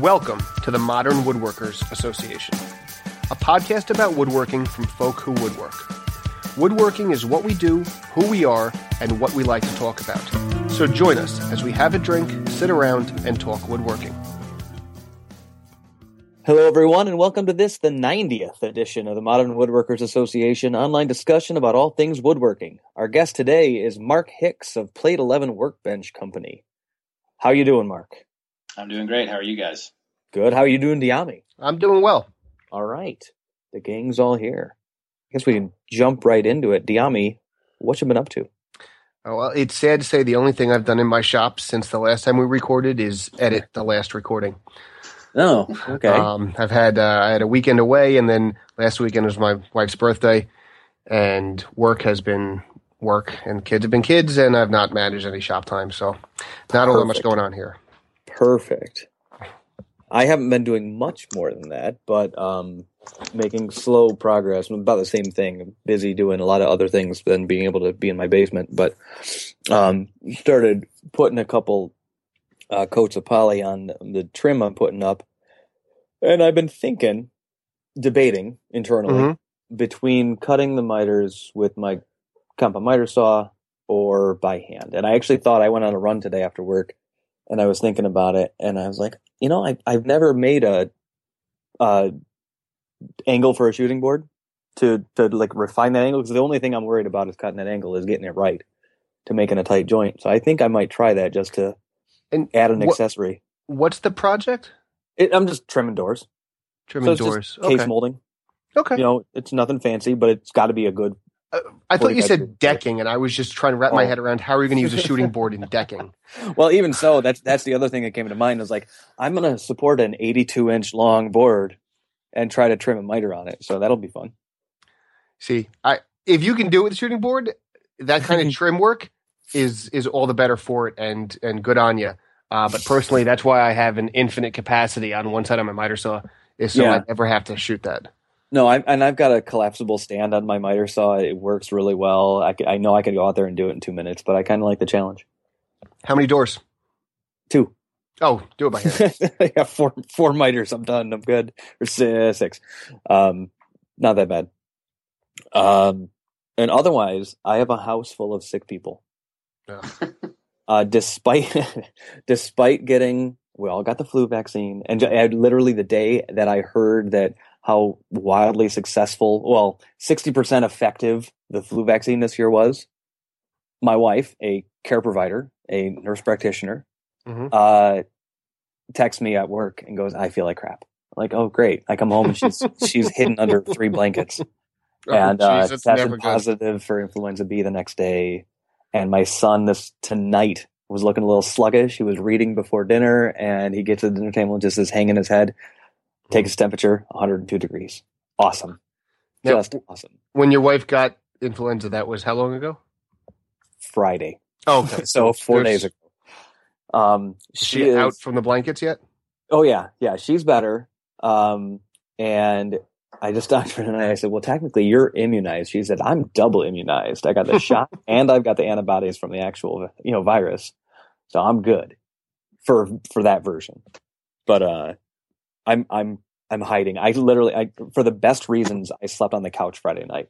Welcome to the Modern Woodworkers Association, a podcast about woodworking from folk who woodwork. Woodworking is what we do, who we are, and what we like to talk about. So join us as we have a drink, sit around, and talk woodworking. Hello, everyone, and welcome to this, the 90th edition of the Modern Woodworkers Association online discussion about all things woodworking. Our guest today is Mark Hicks of Plate 11 Workbench Company. How you doing, Mark? I'm doing great. How are you guys? Good. How are you doing, Dyami? I'm doing well. All right. The gang's all here. I guess we can jump right into it. Dyami, what you been up to? Oh, well, it's sad to say the only thing I've done in my shop since the last time we recorded is edit the last recording. Oh, okay. Um, I've had uh, I had a weekend away, and then last weekend was my wife's birthday, and work has been work, and kids have been kids, and I've not managed any shop time, so not all that much going on here. Perfect. I haven't been doing much more than that, but um, making slow progress. About the same thing. I'm busy doing a lot of other things than being able to be in my basement. But um, started putting a couple uh, coats of poly on the trim I'm putting up, and I've been thinking, debating internally Mhm. between cutting the miters with my compa miter saw or by hand. And I actually thought I went on a run today after work and I was thinking about it and I was like, you know, I I've never made a uh angle for a shooting board to to like refine that angle because the only thing I'm worried about is cutting that angle is getting it right to making a tight joint. So I think I might try that just to And add an what- accessory. What's the project? It, I'm just trimming doors. Trimming so doors. case okay. molding. okay. You know, it's nothing fancy, but it's got to be a good. I thought you said decking, and I was just trying to wrap my Oh. head around how are you going to use a shooting board in decking. Well, even so, that's that's the other thing that came to mind. Was like, I'm gonna support an 82 inch long board and try to trim a miter on it. So that'll be fun. See, I if you can do it with a shooting board, that kind of trim work is is all the better for it, and and good on you. Uh, but personally, that's why I have an infinite capacity on one side of my miter saw, is so Yeah. I never have to shoot that. No, I, and I've got a collapsible stand on my miter saw. It works really well. I, c- I know I could go out there and do it in two minutes, but I kind of like the challenge. How many doors? Two. Oh, do it by hand. I got four four miters. I'm done. I'm good. Or six. Um, not that bad. Um, and otherwise, I have a house full of sick people. Ugh. uh, despite despite getting we all got the flu vaccine, and I, literally the day that I heard that how wildly successful, well, sixty percent effective the flu vaccine this year was, my wife, a care provider, a nurse practitioner, Mhm. uh, texts me at work and goes, "I feel like crap." I'm like, oh great! I come home and she's she's hidden under three blankets Oh, and uh, that's tested positive for influenza B the next day. And my son this tonight was looking a little sluggish. He was reading before dinner, and he gets to the dinner table and just is hanging his head. Take his temperature, 102 degrees. Awesome, Now, just awesome. When your wife got influenza, that was how long ago? Friday, Oh, okay. so four there's- days ago. Um, she she is out from the blankets yet? Oh yeah, yeah, she's better. Um, and I just talked to her tonight. I said, "Well, technically, you're immunized." She said, "I'm double immunized. I got the shot and I've got the antibodies from the actual, you know, virus, so I'm good for for that version." But uh, I'm I'm I'm hiding. I literally, I for the best reasons, I slept on the couch Friday night.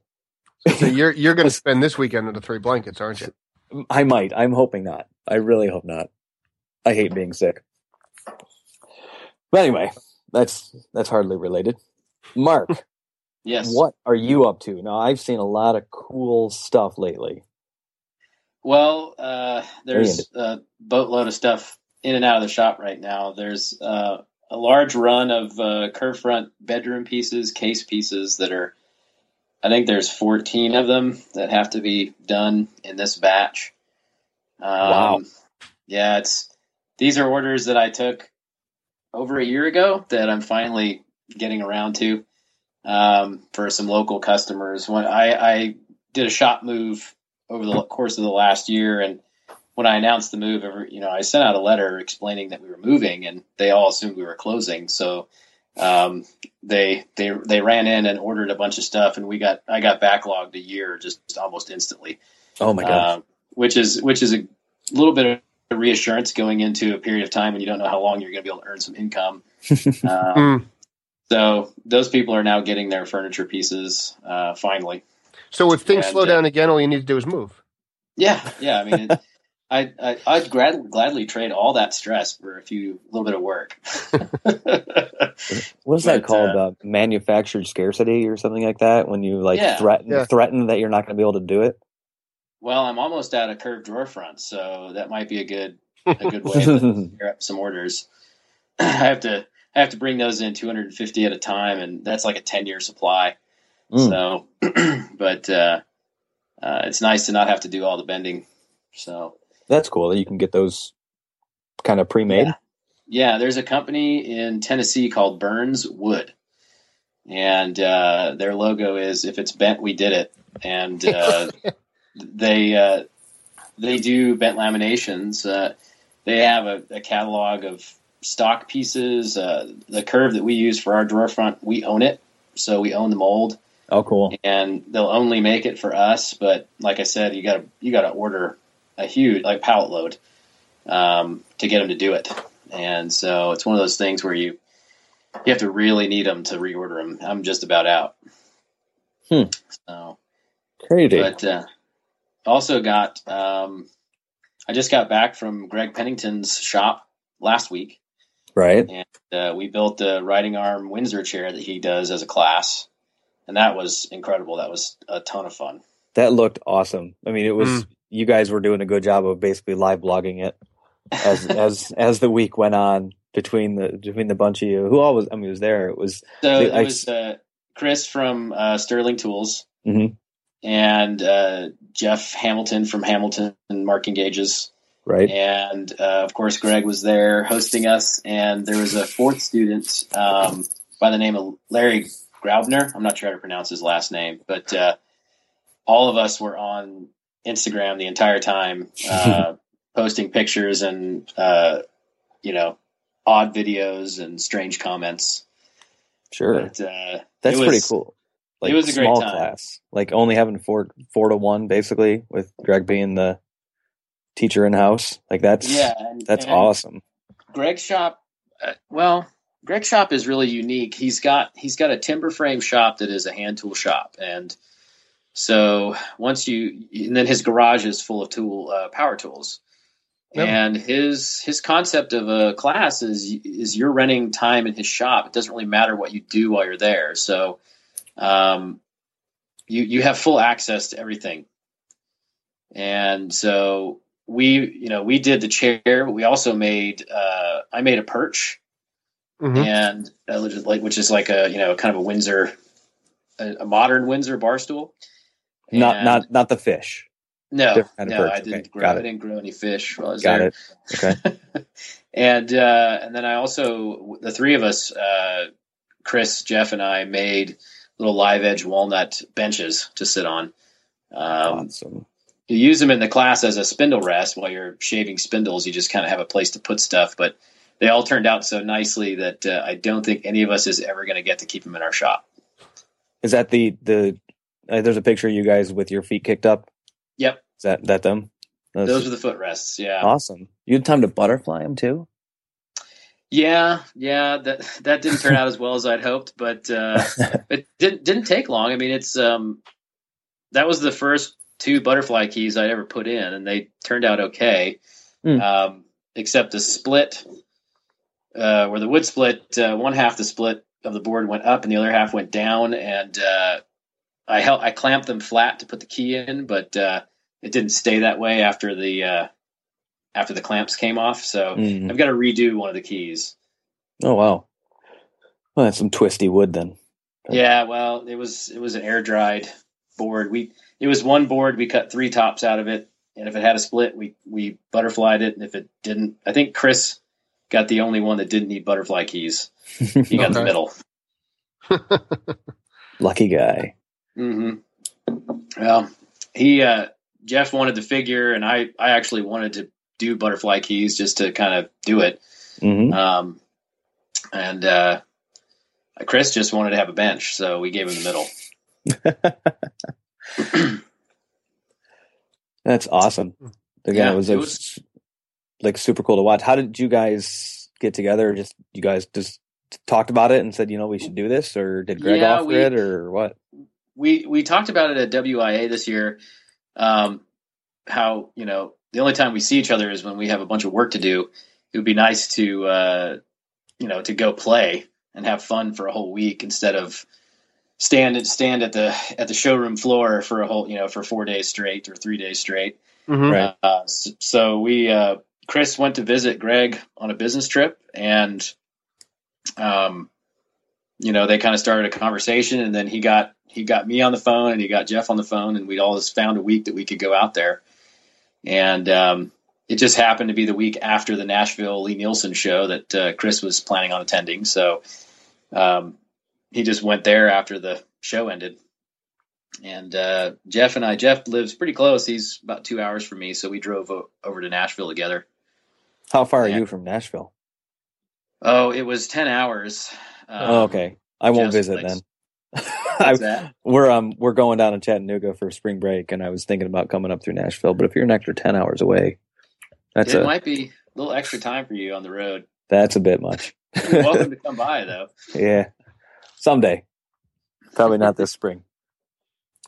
So you're you're going to spend this weekend under three blankets, aren't you? I might. I'm hoping not. I really hope not. I hate being sick. But anyway, that's that's hardly related. Mark. Yes. What are you up to? Now, I've seen a lot of cool stuff lately. Well, uh, there's a boatload of stuff in and out of the shop right now. There's uh, a large run of uh, curve front bedroom pieces, case pieces that are. I think there's 14 of them that have to be done in this batch. Um, Wow. Yeah, it's these are orders that I took over a year ago that I'm finally getting around to um, for some local customers. When I, I did a shop move over the course of the last year, and when I announced the move, every, you know, I sent out a letter explaining that we were moving, and they all assumed we were closing. So um, they they they ran in and ordered a bunch of stuff, and we got I got backlogged a year just almost instantly Oh my gosh. uh, which is which is a little bit of reassurance going into a period of time when you don't know how long you're going to be able to earn some income. Uh, Mm. so those people are now getting their furniture pieces uh, finally. So if things And, slow uh, down again, all you need to do is move. Yeah, yeah. I mean, it, I, I I'd grad, gladly trade all that stress for a few little bit of work. What is that But, called? Uh, manufactured scarcity or something like that? When you like Yeah. threaten Yeah. threaten that you're not going to be able to do it. well, I'm almost out of curved drawer fronts, so that might be a good a good way to clear up some orders. I have to I have to bring those in 250 at a time, and that's like a 10 year supply. Mm. So, but uh, uh, it's nice to not have to do all the bending. So, That's cool. that You can get those kind of pre-made. Yeah. yeah, there's a company in Tennessee called Burns Wood, and uh, their logo is "If it's bent, we did it." And uh, they uh, they do bent laminations. Uh, they have a, a catalog of stock pieces. Uh, the curve that we use for our drawer front, we own it, so we own the mold, Oh, cool. and they'll only make it for us. But like I said, you got to you got to order a huge like pallet load um, to get them to do it. And so it's one of those things where you you have to really need them to reorder them. I'm just about out. Hmm. So, Crazy. but uh, also got um, I just got back from Greg Pennington's shop last week. right. And uh, we built the riding arm Windsor chair that he does as a class, and that was incredible. That was a ton of fun. That looked awesome. I mean, it was Mm. You guys were doing a good job of basically live blogging it as as as the week went on between the between the bunch of you who all was I mean was there. It was So it I- was uh, Chris from uh, Sterling Tools Mhm. and uh, Jeff Hamilton from Hamilton Marking Gauges. right. And uh, of course, Greg was there hosting us. And there was a fourth student um, by the name of Larry Graubner. I'm not sure how to pronounce his last name, but uh, all of us were on Instagram the entire time, uh, posting pictures and, uh, you know, odd videos and strange comments. Sure. But, uh, That's was- pretty cool. Like it was a great small time. class. Like only having four four to one basically with Greg being the teacher in house. Like that's Yeah, and, that's and awesome. Greg's shop. Uh, well, Greg's shop is really unique. He's got he's got a timber frame shop that is a hand tool shop, and so once you and then his garage is full of tool uh, power tools. Yep. And his his concept of a class is is you're renting time in his shop. It doesn't really matter what you do while you're there. So, um, you you have full access to everything. And so we you know we did the chair but we also made uh i made a perch Mhm. and uh, which is like which is like a you know kind of a windsor a, a modern windsor bar stool And- not not the fish. no kind of no perch. i didn't Okay, grow i it. didn't grow any fish while i was Got there it. Okay. and uh and then i also the three of us uh chris jeff and i made little live edge walnut benches to sit on um, awesome. you use them in the class as a spindle rest while you're shaving spindles. You just kind of have a place to put stuff, but they all turned out so nicely that uh, I don't think any of us is ever going to get to keep them in our shop. Is that the the uh, there's a picture of you guys with your feet kicked up? Yep, Is that that them? That's those are the foot rests. Yeah, awesome. You had time to butterfly them too? yeah, yeah. That that didn't turn out as well as I'd hoped, but uh, it didn't didn't take long. I mean, it's um, that was the first two butterfly keys I'd ever put in, and they turned out okay. Hmm. Um, except the split, uh, where the wood split, uh, one half the split of the board went up, and the other half went down, and uh, I held I clamped them flat to put the key in, but uh, it didn't stay that way after the uh, after the clamps came off. So Mhm. I've got to redo one of the keys. Oh wow. Well, that's some twisty wood then. Yeah, well, it was it was an air dried board. We it was one board. We cut three tops out of it, and if it had a split, we we butterflied it. And if it didn't, I think Chris got the only one that didn't need butterfly keys. He got the middle. Lucky guy. Hmm Well, he uh, Jeff wanted the figure, and I I actually wanted to do butterfly keys just to kind of do it. hmm Um, and uh, Chris just wanted to have a bench, so we gave him the middle. That's awesome. Again, Yeah, it was, it was- like super cool to watch. How did you guys get together? Just you guys just talked about it and said, you know, we should do this, or did Greg Yeah, offer we- it, or what? We we talked about it at WIA this year. Um, how you know the only time we see each other is when we have a bunch of work to do. It would be nice to uh, you know to go play and have fun for a whole week instead of stand stand at the at the showroom floor for a whole you know for four days straight or three days straight. Mhm. Right. Uh, s- so we uh, Chris went to visit Greg on a business trip, and um, you know they kind of started a conversation, and then he got he got me on the phone, and he got Jeff on the phone, and we all just found a week that we could go out there, and um, it just happened to be the week after the Nashville Lie-Nielsen show that uh, Chris was planning on attending, so um, he just went there after the show ended. And uh, Jeff and I, Jeff lives pretty close. He's about two hours from me, so we drove o- over to Nashville together. How far are you from Nashville? Oh, it was ten hours. Um, oh, okay, I won't visit like- then. I, we're um we're going down to Chattanooga for spring break, and I was thinking about coming up through Nashville. But if you're an extra ten hours away, that's it a might be a little extra time for you on the road. that's a bit much. You're welcome to come by, though. Yeah, someday. Probably not this spring.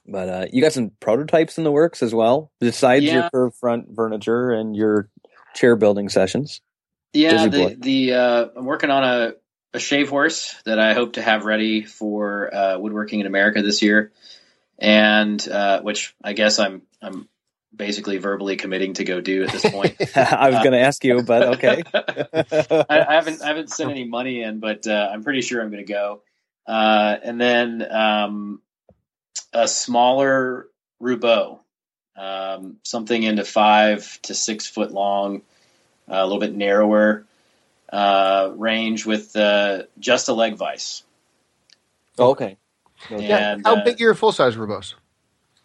But uh, you got some prototypes in the works as well, besides your Yeah. curved front furniture and your chair building sessions. Yeah, Busy the boy. the uh, I'm working on a, a shave horse that I hope to have ready for uh, woodworking in America this year, and uh, which I guess I'm I'm basically verbally committing to go do at this point. I was going to ask you, but okay. I, I haven't I haven't sent any money in, but uh, I'm pretty sure I'm going to go. Uh, and then um, a smaller Roubo, um, something into five to six foot long, uh, a little bit narrower uh, range with uh, just a leg vise. okay. Yeah. And, How uh, big are your full size Roubos?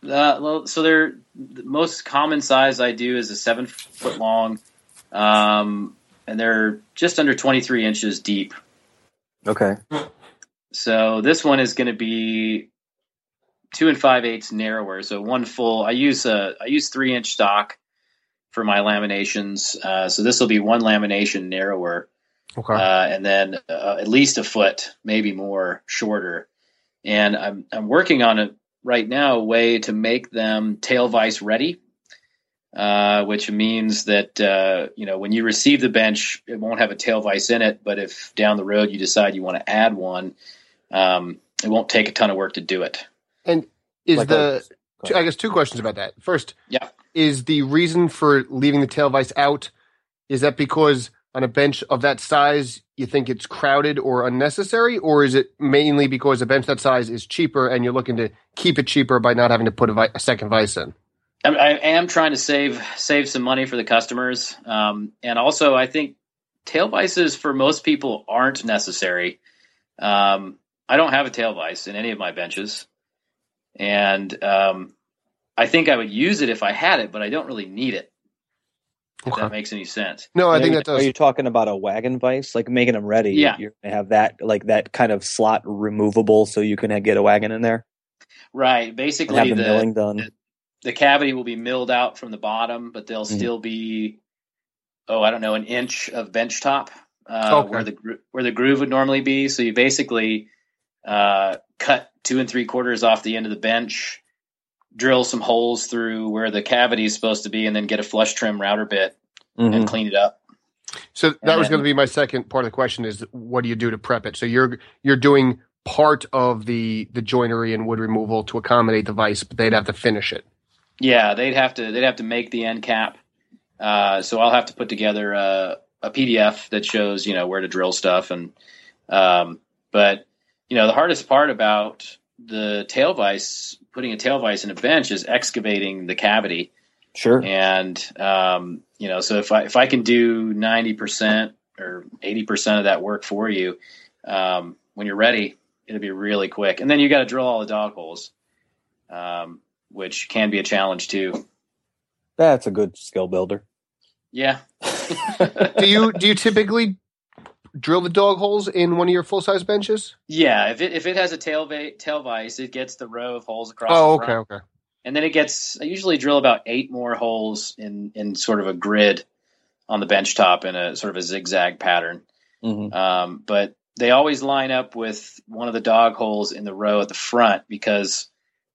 Uh, well, so they're the most common size I do is a seven foot long, um, and they're just under 23 inches deep. Okay. So this one is going to be two and five eighths narrower. So one full. I use a I use three inch stock for my laminations. Uh, so this will be one lamination narrower, Okay. uh, and then uh, at least a foot, maybe more, shorter. And I'm I'm working on a right now a way to make them tail vise ready. Uh, which means that uh, you know when you receive the bench, it won't have a tail vise in it. But if down the road you decide you want to add one, um, it won't take a ton of work to do it. Is Like the a- two, I guess two questions about that. First, Yeah. is the reason for leaving the tail vise out is that because on a bench of that size you think it's crowded or unnecessary, or is it mainly because a bench that size is cheaper and you're looking to keep it cheaper by not having to put a, vi- a second vice in? I, I am trying to save save some money for the customers, um, and also I think tail vices for most people aren't necessary. Um, I don't have a tail vice in any of my benches, and um, I think I would use it if I had it, but I don't really need it. If Okay. that makes any sense. No, I Are think you- that does. Are you talking about a wagon vise, like making them ready? Yeah. You're gonna have that, like that kind of slot removable, so you can get a wagon in there Right. and have Basically, the the milling done. the cavity will be milled out from the bottom, but there'll Mhm. still be, oh, I don't know, an inch of bench top uh, Okay. where the gro- where the groove would normally be. So you basically uh, cut two and three quarters off the end of the bench, drill some holes through where the cavity is supposed to be, and then get a flush trim router bit Mhm. and clean it up. So that was going to be my second part of the question: is what do you do to prep it? So you're you're doing part of the the joinery and wood removal to accommodate the vise, but they'd have to finish it. Yeah, they'd have to they'd have to make the end cap. Uh, so I'll have to put together a, a PDF that shows you know where to drill stuff and um, but you know the hardest part about the tail vise putting a tail vise in a bench is excavating the cavity Sure. and um, you know so if I if I can do ninety percent or eighty percent of that work for you um, when you're ready it'll be really quick and then you got to drill all the dog holes um, which can be a challenge too That's a good skill builder. yeah Do you do you typically drill the dog holes in one of your full size benches? yeah if it if it has a tail va- tail vise it gets the row of holes across Oh, the okay, front. okay. and then it gets I usually drill about eight more holes in in sort of a grid on the bench top in a sort of a zigzag pattern. Mhm. Um, but they always line up with one of the dog holes in the row at the front because,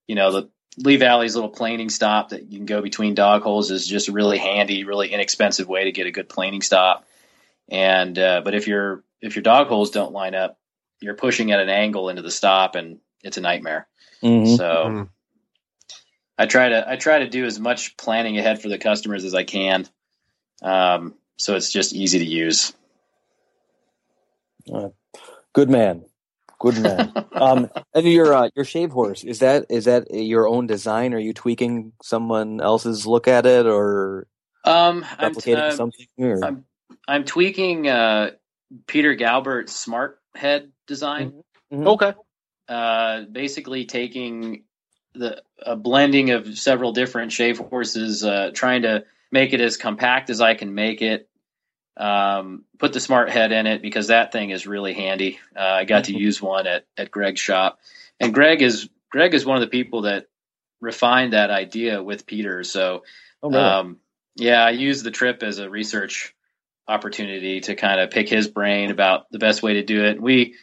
you know, the Lee Valley's little planing stop that you can go between dog holes is just a really handy, really inexpensive way to get a good planing stop. And uh, but if your if your dog holes don't line up, you're pushing at an angle into the stop, and it's a nightmare. Mhm. So Mhm. I try to I try to do as much planning ahead for the customers as I can, um, so it's just easy to use. Good man. Good man. um, and your uh, your shave horse is that is that your own design? Are you tweaking someone else's look at it or Um, I'm, replicating uh, something? Or? I'm I'm tweaking uh, Peter Galbert's smart head design. Mhm. Okay. Uh, basically taking the a blending of several different shave horses, uh, trying to make it as compact as I can make it. Um, put the smart head in it because that thing is really handy. Uh, I got to Mhm. use one at, at Greg's shop, and Greg is Greg is one of the people that refined that idea with Peter. So oh, really? um, yeah, I used the trip as a research opportunity to kind of pick his brain about the best way to do it. We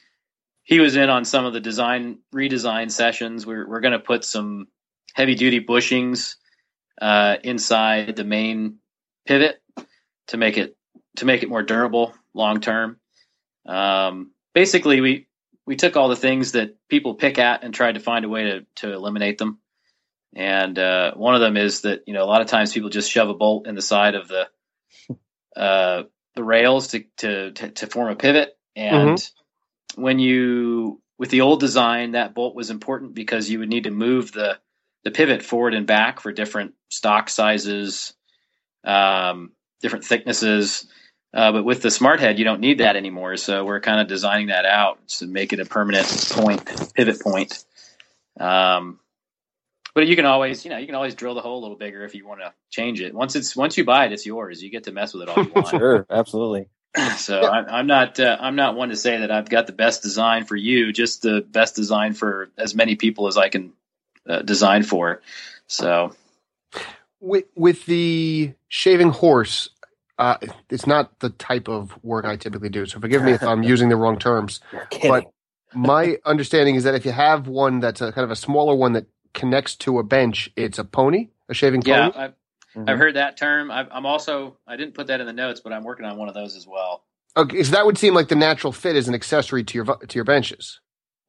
he was in on some of the design redesign sessions. We're we're going to put some heavy duty bushings uh, inside the main pivot to make it to make it more durable long term. Um, basically, we we took all the things that people pick at and tried to find a way to to eliminate them. And uh, one of them is that you know a lot of times people just shove a bolt in the side of the uh, the rails to, to to to form a pivot. And when you with the old design, that bolt was important because you would need to move the the pivot forward and back for different stock sizes, um, different thicknesses. Uh, but with the smart head, you don't need that anymore. So we're kind of designing that out to make it a permanent point, pivot point. Um, but you can always, you know, you can always drill the hole a little bigger if you want to change it. Once it's once you buy it, it's yours. You get to mess with it all you want. sure, absolutely. so I'm, I'm not uh, I'm not one to say that I've got the best design for you. Just the best design for as many people as I can uh, design for. So With with the shaving horse, uh, it's not the type of work I typically do. So forgive me if I'm using the wrong terms. But my understanding is that if you have one that's a kind of a smaller one that connects to a bench, it's a pony, a shaving yeah, pony. I've, Mhm. I've heard that term. I've, I'm also I didn't put that in the notes, but I'm working on one of those as well. Okay, so that would seem like the natural fit is an accessory to your to your benches.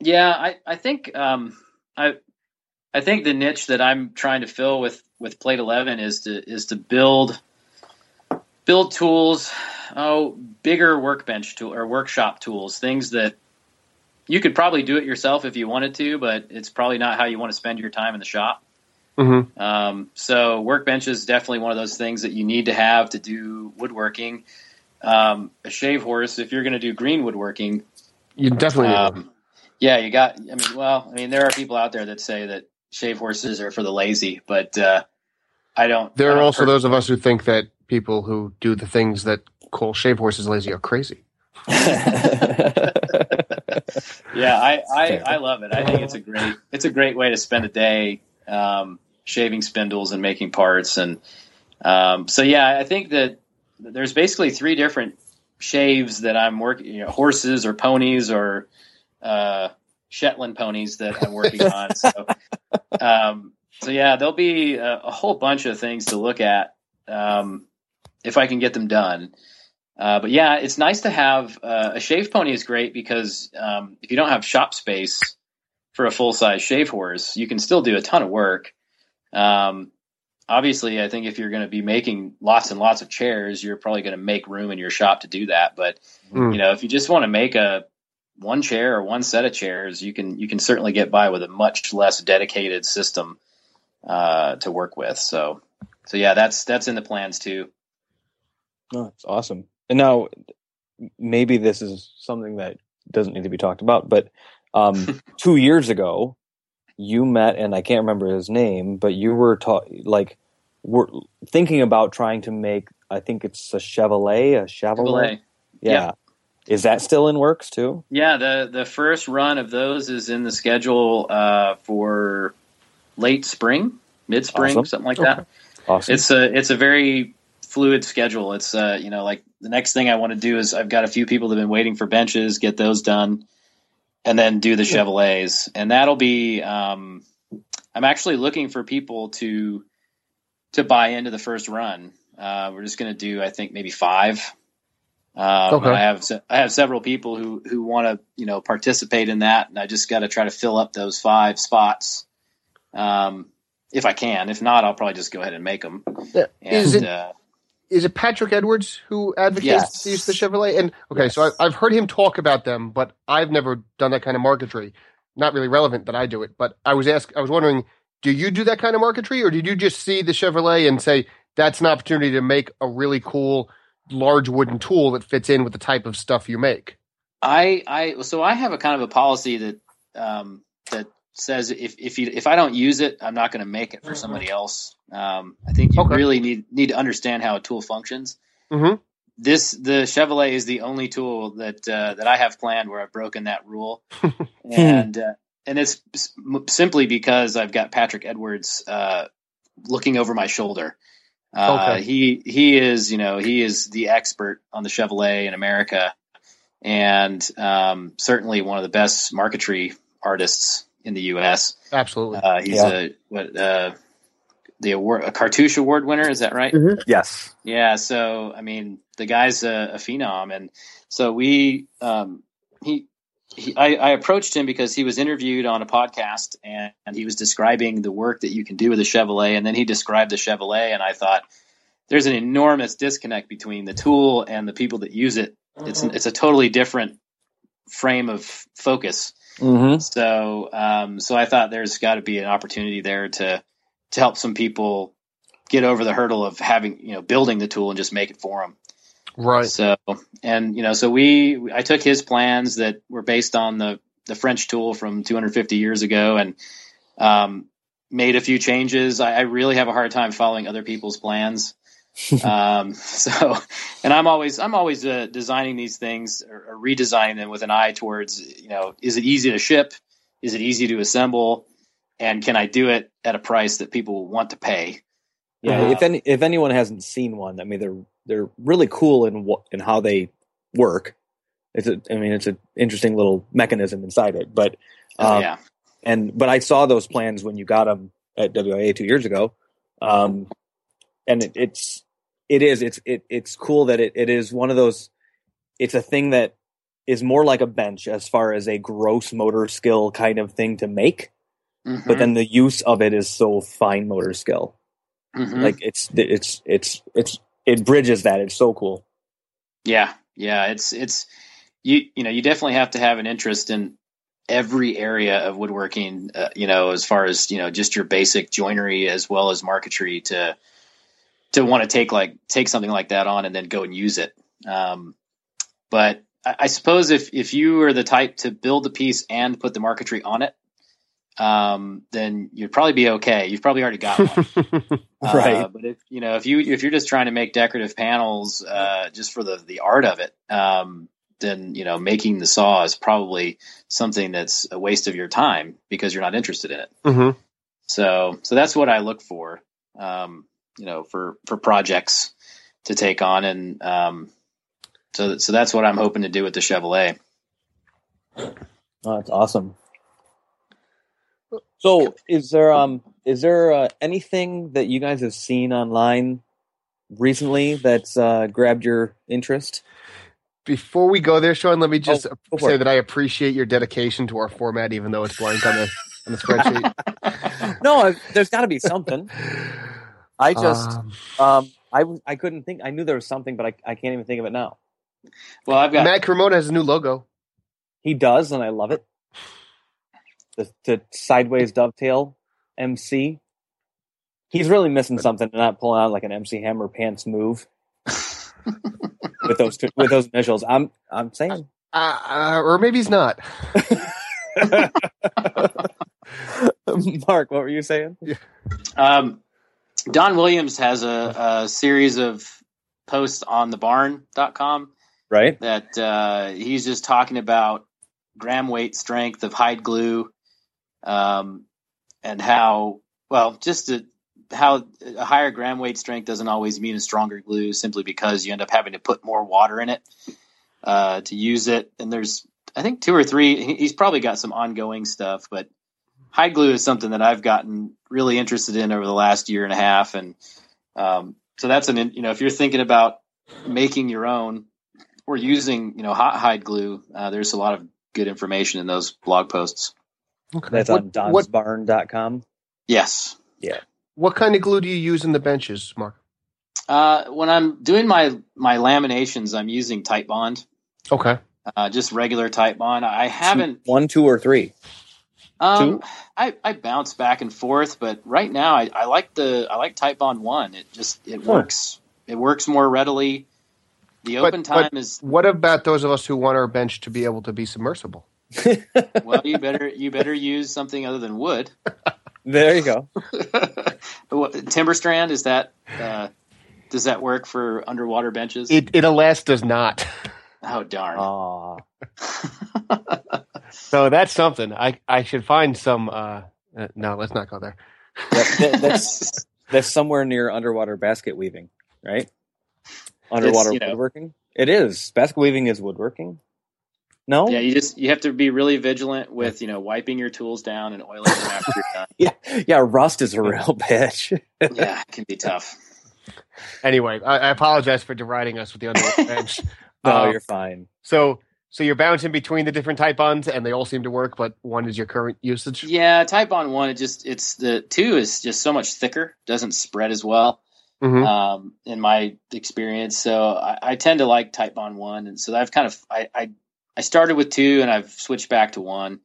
Yeah, I I think um I I think the niche that I'm trying to fill with with Plate Eleven is to is to build build tools, oh bigger workbench tool or workshop tools, things that you could probably do it yourself if you wanted to, but it's probably not how you want to spend your time in the shop. Mm-hmm. Um, so workbench is definitely one of those things that you need to have to do woodworking. Um, a shave horse, if you're going to do green woodworking, You definitely. um, yeah, you got. I mean, well, I mean, there are people out there that say that shave horses are for the lazy, but uh, I don't. There I are don't also those of us who think that people who do the things that call shave horses lazy are crazy. Yeah, I, I, I love it. I think it's a great it's a great way to spend a day um, shaving spindles and making parts, and um, so yeah, I think that there's basically three different shaves that I'm working, you know, horses or ponies or uh, Shetland ponies that I'm working on. So, um, so yeah, there'll be a, a whole bunch of things to look at um, if I can get them done. Uh, but yeah, it's nice to have uh, a shave pony is great because um, if you don't have shop space for a full size shave horse, you can still do a ton of work. Um, obviously, I think if you're going to be making lots and lots of chairs, you're probably going to make room in your shop to do that. But Mm. you know, if you just want to make a one chair or one set of chairs, you can you can certainly get by with a much less dedicated system uh, to work with. So, so yeah, that's that's in the plans too. Oh, it's awesome. Now, maybe this is something that doesn't need to be talked about, but um, two years ago, you met, and I can't remember his name, but you were ta- like, were thinking about trying to make. I think it's a Chevalet, a Chevalet. Chevalet. Yeah. Yeah. Is that still in works too? Yeah, the the first run of those is in the schedule uh, for late spring, mid spring, Awesome. something like Okay. that. Awesome. It's a it's a very fluid schedule. It's uh, you know, like the next thing I want to do is I've got a few people that have been waiting for benches, get those done, and then do the Chevalets, and that'll be. Um, I'm actually looking for people to to buy into the first run. Uh, we're just going to do, I think, maybe five. Um, Okay. I have I have several people who who want to you know participate in that, and I just got to try to fill up those five spots. Um, if I can, if not, I'll probably just go ahead and make them. Yeah. And Is it uh, is it Patrick Edwards who advocates Yes. to use the Chevalet? And okay, so Yes. I, I've heard him talk about them, but I've never done that kind of marquetry. Not really relevant that I do it, but I was ask I was wondering, do you do that kind of marquetry, or did you just see the Chevalet and say that's an opportunity to make a really cool large wooden tool that fits in with the type of stuff you make? I I so I have a kind of a policy that um, that says if if you if I don't use it, I'm not going to make it for somebody else. Um, I think you Okay. really need need to understand how a tool functions. Mhm. This the Chevalet is the only tool that uh, that I have planned where I've broken that rule, and uh, and it's simply because I've got Patrick Edwards uh, looking over my shoulder. Uh, Okay. He he is you know he is the expert on the Chevalet in America, and um, certainly one of the best marquetry artists in the U.S. Absolutely. Uh, he's Yeah. a what uh, the award a Cartouche Award winner is that right? Yes. Yeah, so I mean, the guy's a, a phenom, and so we, um, he, he I, I approached him because he was interviewed on a podcast, and, and he was describing the work that you can do with a Chevalet, and then he described the Chevalet, and I thought there's an enormous disconnect between the tool and the people that use it. It's it's a totally different frame of focus. Mm-hmm. So, um, so I thought there's got to be an opportunity there to to help some people get over the hurdle of having you know building the tool and just make it for them. right. So, and you know, so we I took his plans that were based on the the French tool from 250 years ago and um, made a few changes. I, I really have a hard time following other people's plans. um, so, and I'm always I'm always uh, designing these things or, or redesigning them with an eye towards you know is it easy to ship, is it easy to assemble, and can I do it at a price that people want to pay? Yeah. Uh, if any if anyone hasn't seen one, I mean they're they're really cool in what in how they work. It's a I mean it's an interesting little mechanism inside it, but um, yeah, and but I saw those plans when you got them at WIA two years ago, um, and it, it's it is it's it, it's cool that it, it is one of those. It's a thing that is more like a bench as far as a gross motor skill kind of thing to make, Mhm. but then the use of it is so fine motor skill. Mhm. Like it's it's it's it's it bridges that. It's so cool. Yeah, yeah, it's it's you you know you definitely have to have an interest in every area of woodworking. Uh, you know, as far as you know, just your basic joinery as well as marquetry to to want to take like take something like that on and then go and use it. Um, but I, I suppose if if you are the type to build the piece and put the marquetry on it, um, then you'd probably be okay. You've probably already got one. Right. Uh, but if you know if you if you're just trying to make decorative panels uh, just for the the art of it, um, then you know making the saw is probably something that's a waste of your time because you're not interested in it. hmm So so that's what I look for, um, you know, for for projects to take on, and um, so so that's what I'm hoping to do with the Chevalet. Oh, that's awesome. So, is there um is there uh, anything that you guys have seen online recently that's uh, grabbed your interest? Before we go there, Sean, let me just Oh, say that I appreciate your dedication to our format, even though it's blank on the on the spreadsheet. no, there's got to be something. I just Um, um I w- I couldn't think. I knew there was something, but I I can't even think of it now. Well, I've got Matt Cremona has a new logo. He does, and I love it. The, the sideways dovetail MC. He's really missing something and not pulling out like an MC Hammer pants move with those two, with those initials. I'm I'm saying. Uh, uh, or maybe he's not. Mark, what were you saying? Um, Don Williams has a, a series of posts on thebarn.com Right? that uh, he's just talking about gram weight strength of hide glue um, and how, well, just to, how a higher gram weight strength doesn't always mean a stronger glue, simply because you end up having to put more water in it uh, to use it. And there's, I think, two or three. He's probably got some ongoing stuff, but hide glue is something that I've gotten really interested in over the last year and a half, and um, so that's an you know if you're thinking about making your own or using you know hot hide glue, uh, there's a lot of good information in those blog posts. Okay. That's what, on donsbarn.com. Yes. Yeah. What kind of glue do you use in the benches, Mark? Uh, when I'm doing my my laminations, I'm using Titebond. Okay. Uh, just regular Titebond. I haven't one, two, or three. Um, two? I, I bounce back and forth, but right now I, I like the I like Titebond one. It just it works. It works more readily. The open but, time but is. What about those of us who want our bench to be able to be submersible? well, you better you better use something other than wood. There you go. Timber strand is that? Uh, does that work for underwater benches? It, it alas does not. Oh darn! So that's something. I I should find some. Uh, uh, no, let's not go there. that, that's that's somewhere near underwater basket weaving, right? Underwater you know, woodworking. It is basket weaving is woodworking. No. Yeah, you just you have to be really vigilant with you know wiping your tools down and oiling them after you're done. yeah, yeah. Rust is a real bitch. yeah, it can be tough. Anyway, I, I apologize for deriding us with the underwater bench. no, uh, you're fine. So, so you're bouncing between the different Titebonds, and they all seem to work, but one is your current usage. Yeah, Titebond one, it just it's the two is just so much thicker, doesn't spread as well. Mm-hmm. Um, in my experience, so I, I, tend to like Titebond one, and so I've kind of I, I I started with two and I've switched back to one.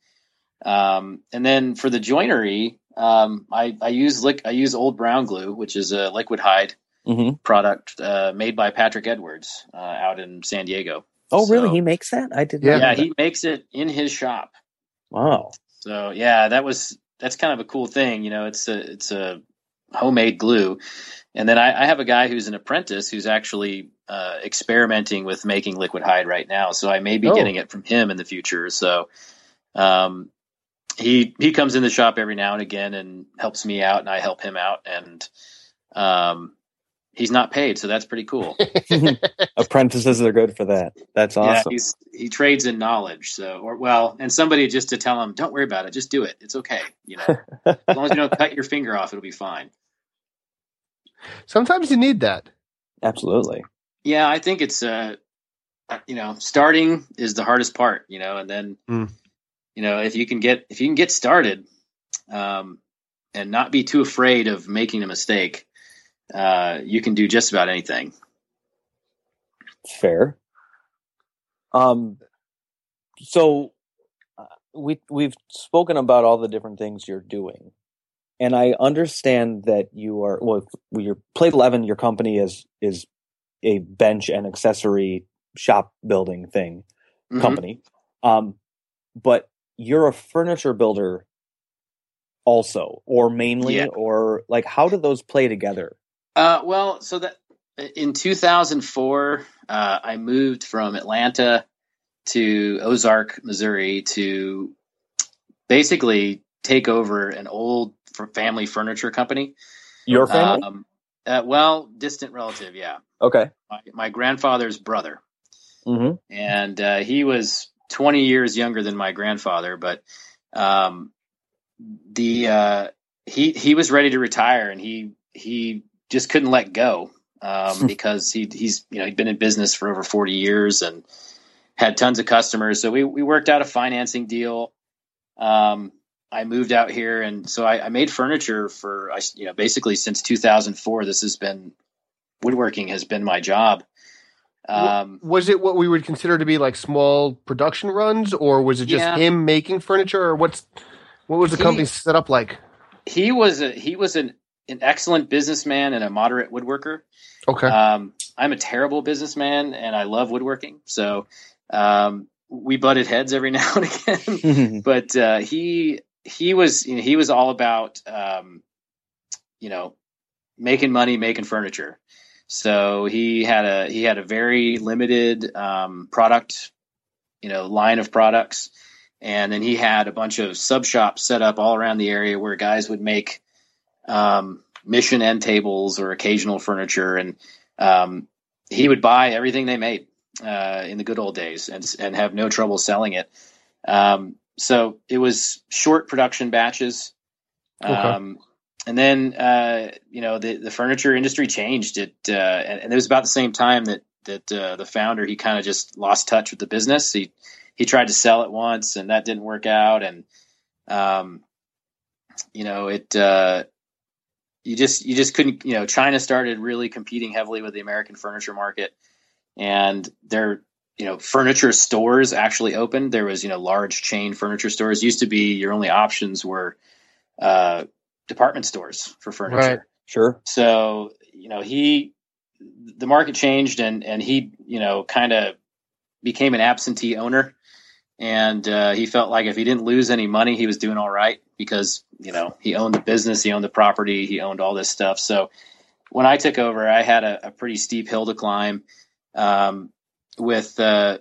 Um, and then for the joinery, um, I, I use lick, I use old brown glue, which is a liquid hide mm-hmm. product uh, made by Patrick Edwards uh, out in San Diego. Oh, so, really? He makes that? I did. Yeah, yeah he makes it in his shop. Wow. So yeah, that was that's kind of a cool thing. You know, it's a it's a homemade glue, and then I, I have a guy who's an apprentice who's actually uh, experimenting with making liquid hide right now. So I may be oh. getting it from him in the future. So um, he he comes in the shop every now and again and helps me out, and I help him out. And um, he's not paid, so that's pretty cool. Apprentices are good for that. That's awesome. Yeah, he trades in knowledge. So, or well, and somebody just to tell him, don't worry about it, just do it. It's okay. You know, as long as you don't cut your finger off, it'll be fine. Sometimes you need that. Absolutely. Yeah, I think it's uh, you know, starting is the hardest part. You know, and then mm. you know if you can get if you can get started, um, and not be too afraid of making a mistake, uh, you can do just about anything. Fair. Um. So uh, we we've spoken about all the different things you're doing and I understand that you are well. Your Plate Eleven, your company is is a bench and accessory shop building thing mm-hmm. company, um, but you're a furniture builder also, or mainly, yeah. or like how do those play together? Uh, well, so that in 2004, uh, I moved from Atlanta to Ozark, Missouri, to basically take over an old family furniture company. Your family? Um, uh, well, distant relative, yeah. Okay. My, my grandfather's brother, mm-hmm. and uh, he was 20 years younger than my grandfather, but um, the uh, he he was ready to retire, and he he just couldn't let go um, because he he's you know he'd been in business for over 40 years and had tons of customers. So we we worked out a financing deal. Um, I moved out here, and so I, I made furniture for I, you know basically since 2004. This has been woodworking has been my job. Um, was it what we would consider to be like small production runs, or was it just yeah. him making furniture, or what's what was the he, company set up like? He was a he was an an excellent businessman and a moderate woodworker. Okay, um, I'm a terrible businessman, and I love woodworking. So um, we butted heads every now and again, but uh, he he was you know, he was all about um, you know making money, making furniture. So he had a he had a very limited um, product, you know, line of products, and then he had a bunch of sub shops set up all around the area where guys would make um, mission end tables or occasional furniture, and um, he would buy everything they made uh, in the good old days and and have no trouble selling it. Um, so it was short production batches. Okay. Um, and then uh, you know the the furniture industry changed it, uh, and, and it was about the same time that that uh, the founder he kind of just lost touch with the business. He he tried to sell it once, and that didn't work out, and um, you know it. Uh, you just you just couldn't you know China started really competing heavily with the American furniture market, and their you know furniture stores actually opened. There was you know large chain furniture stores. Used to be your only options were uh, department stores for furniture. Right. Sure. So you know he the market changed and and he you know kind of became an absentee owner and uh, he felt like if he didn't lose any money he was doing all right because you know he owned the business he owned the property he owned all this stuff so when i took over i had a, a pretty steep hill to climb um, with uh,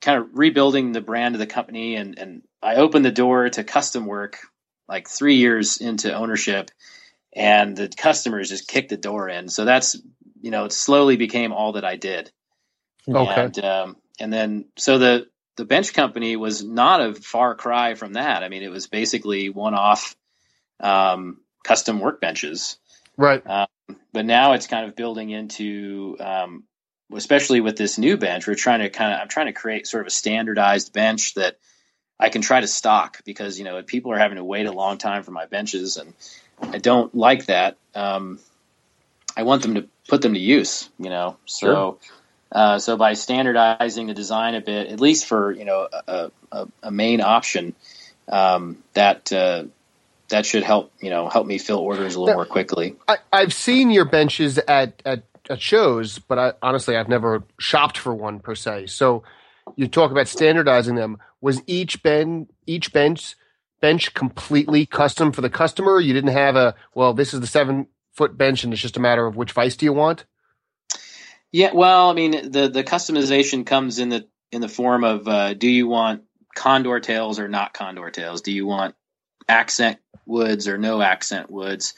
kind of rebuilding the brand of the company and and i opened the door to custom work like three years into ownership and the customers just kicked the door in so that's you know, it slowly became all that I did. Okay. And, um, and then, so the, the bench company was not a far cry from that. I mean, it was basically one off, um, custom workbenches. Right. Um, but now it's kind of building into, um, especially with this new bench, we're trying to kind of, I'm trying to create sort of a standardized bench that I can try to stock because, you know, people are having to wait a long time for my benches and I don't like that. Um, I want them to put them to use, you know. So, Sure. Uh, so by standardizing the design a bit, at least for you know a, a, a main option, um, that uh, that should help you know help me fill orders a little Yeah. more quickly. I, I've seen your benches at, at, at shows, but I, honestly, I've never shopped for one per se. So you talk about standardizing them. Was each ben each bench bench completely custom for the customer? You didn't have a well, this is the seven foot bench, and it's just a matter of which vice do you want? Yeah, well, I mean, the the customization comes in the in the form of uh, do you want condor tails or not condor tails? Do you want accent woods or no accent woods?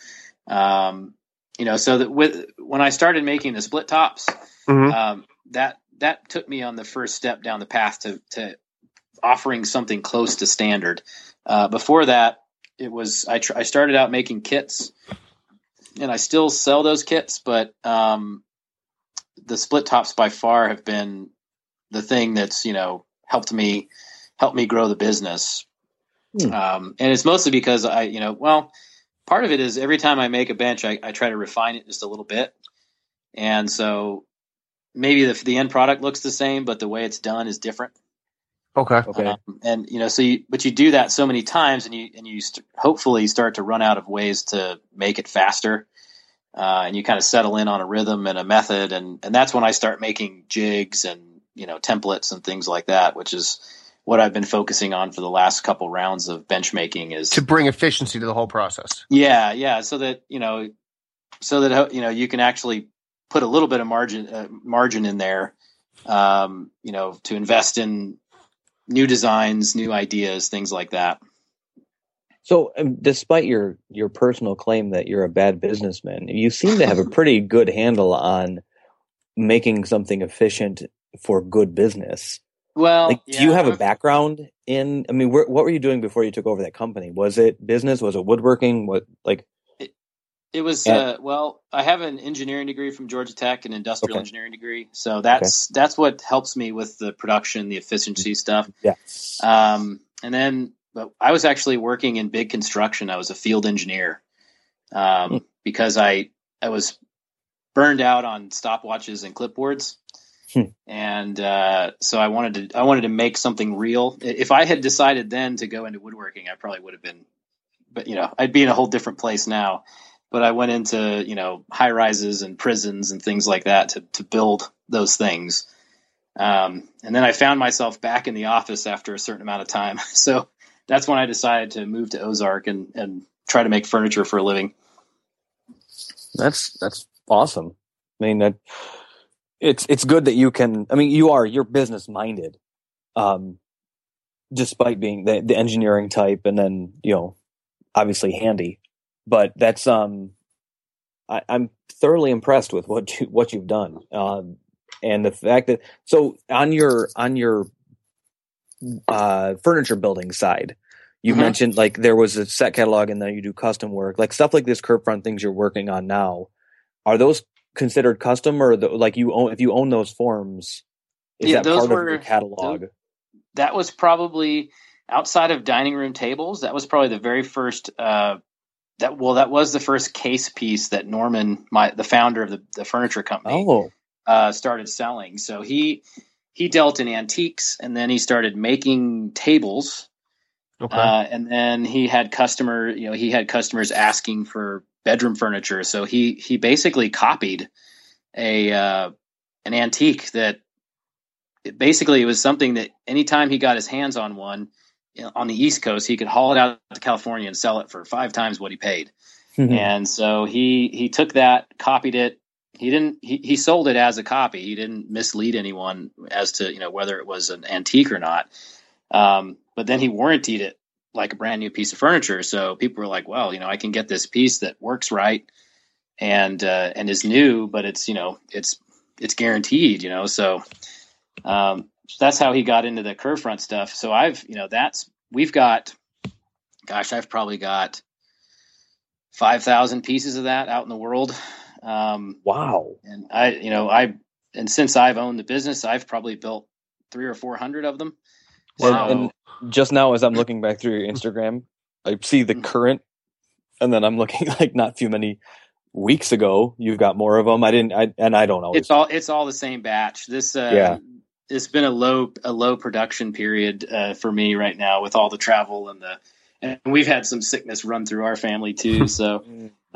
Um, you know, so that with when I started making the split tops, Mhm. um, that that took me on the first step down the path to to offering something close to standard. Uh, before that, it was I, tr- I started out making kits, and I still sell those kits, but um, the split tops by far have been the thing that's you know helped me helped me grow the business. Hmm. Um, and it's mostly because I you know well part of it is every time I make a bench I, I try to refine it just a little bit, and so maybe the the end product looks the same, but the way it's done is different. Okay. Okay. Um, and you know, so you, but you do that so many times, and you and you st- hopefully start to run out of ways to make it faster, uh, and you kind of settle in on a rhythm and a method, and and that's when I start making jigs and you know templates and things like that, which is what I've been focusing on for the last couple rounds of bench making. Is To bring efficiency to the whole process. yeah, yeah, so that you know, so that you know you can actually put a little bit of margin uh, margin in there, um, you know, to invest in new designs, new ideas, things like that. So, um, despite your your personal claim that you're a bad businessman, you seem to have a pretty good handle on making something efficient for good business. Well, Like, do you have a background in? I mean, where, what were you doing before you took over that company? Was it business? Was it woodworking? What like? It was Yeah. uh, well. I have an engineering degree from Georgia Tech, an industrial Okay. engineering degree. So that's that's what helps me with the production, the efficiency stuff. Yes. Um, and then, but I was actually working in big construction. I was a field engineer um, Hmm. because I I was burned out on stopwatches and clipboards, Hmm. and uh, so I wanted to I wanted to make something real. If I had decided then to go into woodworking, I probably would have been, but you know, I'd be in a whole different place now. But I went into you know high rises and prisons and things like that to to build those things. Um, and then I found myself back in the office after a certain amount of time. So that's when I decided to move to Ozark and, and try to make furniture for a living. That's that's awesome. I mean that it's it's good that you can. I mean, you are you're business minded, um, despite being the, the engineering type, and then you know, obviously handy. But that's um, I, am thoroughly impressed with what you what you've done, um, and the fact that so on your on your uh, furniture building side, you mm-hmm. mentioned like there was a set catalog and then you do custom work, like stuff like this curb front things you're working on now. Are those considered custom or the, like you own if you own those forms? Is yeah, that part were, of your catalog? That was probably outside of dining room tables. That was probably the very first. Uh, that well, that was the first case piece that Norman, my the founder of the, the furniture company, oh. uh, started selling. So he he dealt in antiques, and then he started making tables. Okay. Uh, and then he had customer, you know, he had customers asking for bedroom furniture. So he he basically copied a uh, an antique that it basically it was something that anytime he got his hands on one you know, on the East Coast, he could haul it out to California and sell it for five times what he paid. Mm-hmm. And so he he took that, copied it. He didn't he, he sold it as a copy. He didn't mislead anyone as to you know whether it was an antique or not. Um, but then he warranted it like a brand new piece of furniture. So people were like, well, you know, I can get this piece that works right and uh, and is new, but it's you know it's it's guaranteed. You know, so um, that's how he got into the curve front stuff. So I've, you know, that's we've got, gosh, I've probably got five thousand pieces of that out in the world. Um, wow. And I, you know, I and since I've owned the business, I've probably built three or four hundred of them. And, and just now, as I'm looking back through your Instagram, I see the mm-hmm. current, and then I'm looking like not too many weeks ago. You've got more of them. I didn't, I, and I don't know. It's all it's all the same batch. This, uh, yeah it's been a low a low production period uh, for me right now with all the travel and the and we've had some sickness run through our family too. So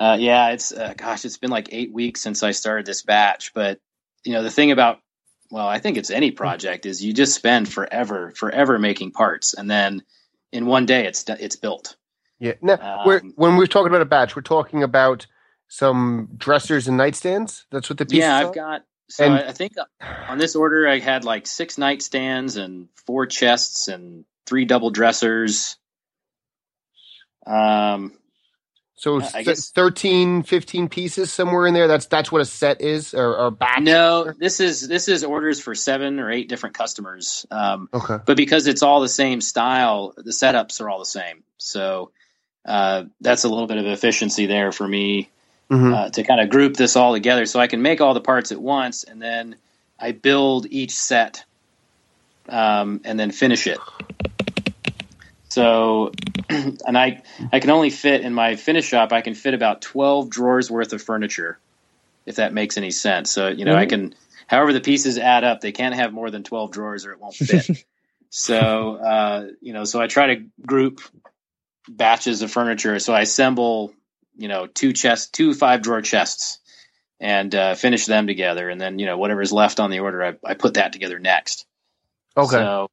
uh, yeah, it's uh, gosh, it's been like eight weeks since I started this batch. But you know the thing about well, I think it's any project is you just spend forever forever making parts and then in one day it's it's built. Yeah. Now, um, when we're talking about a batch, we're talking about some dressers and nightstands. That's what the pieces. Yeah, I've are? got so and, I think on this order, I had like six nightstands and four chests and three double dressers. Um, so I guess 13, 15 pieces somewhere in there. That's that's what a set is, or, or batch. No, this is this is orders for seven or eight different customers. Um, okay, but because it's all the same style, the setups are all the same. So uh, that's a little bit of efficiency there for me mm-hmm. uh, to kind of group this all together so I can make all the parts at once and then I build each set um, and then finish it. So, and I I can only fit in my finish shop. I can fit about twelve drawers worth of furniture, if that makes any sense. So you know, mm-hmm. I can, however the pieces add up, they can't have more than twelve drawers or it won't fit. so uh, you know, so I try to group batches of furniture. So I assemble you know two chest two five drawer chests and uh, finish them together and then you know whatever's left on the order I, I put that together next okay so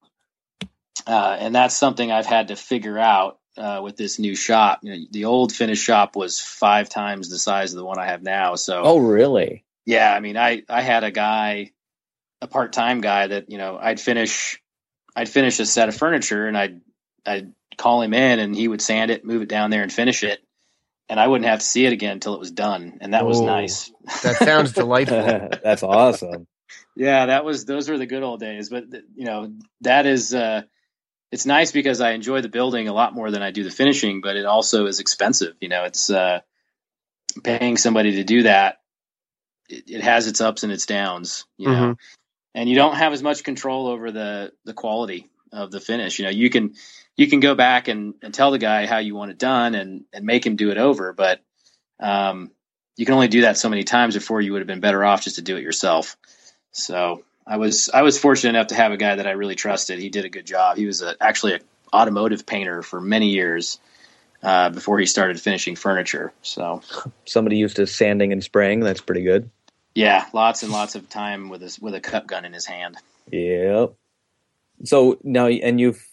uh, and that's something I've had to figure out uh, with this new shop. You know, the old finish shop was five times the size of the one I have now. So, oh, really? Yeah. I mean, I I had a guy, a part time guy that you know I'd finish, I'd finish a set of furniture and I'd I'd call him in and he would sand it, move it down there, and finish it and I wouldn't have to see it again until it was done, and that was nice. that sounds delightful. That's awesome. yeah, that was those were the good old days. But you know, that is uh, it's nice because I enjoy the building a lot more than I do the finishing, but it also is expensive. You know, it's uh, paying somebody to do that. It, it, has its ups and its downs. You know, mm-hmm. and you don't have as much control over the the quality of the finish. You know, you can you can go back and, and tell the guy how you want it done and, and make him do it over, but um, you can only do that so many times before you would have been better off just to do it yourself. So I was I was fortunate enough to have a guy that I really trusted. He did a good job. He was a, actually an automotive painter for many years uh, before he started finishing furniture. So somebody used to sanding and spraying. That's pretty good. Yeah, lots and lots of time with his with a cup gun in his hand. Yep. So now, and you've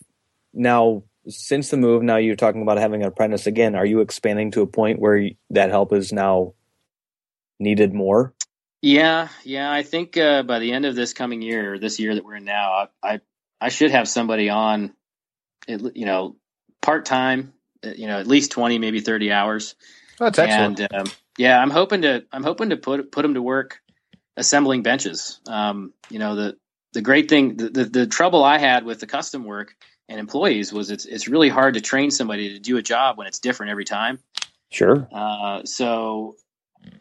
now since the move, now you're talking about having an apprentice again. Are you expanding to a point where that help is now needed more? Yeah, yeah. I think uh, by the end of this coming year, this year that we're in now, I I, I should have somebody on, you know, part time. Uh, you know, at least twenty, maybe thirty hours. That's excellent. And um, yeah, I'm hoping to I'm hoping to put put them to work assembling benches. Um, you know, the the great thing, the, the, the trouble I had with the custom work and employees was it's it's really hard to train somebody to do a job when it's different every time. Sure. Uh, so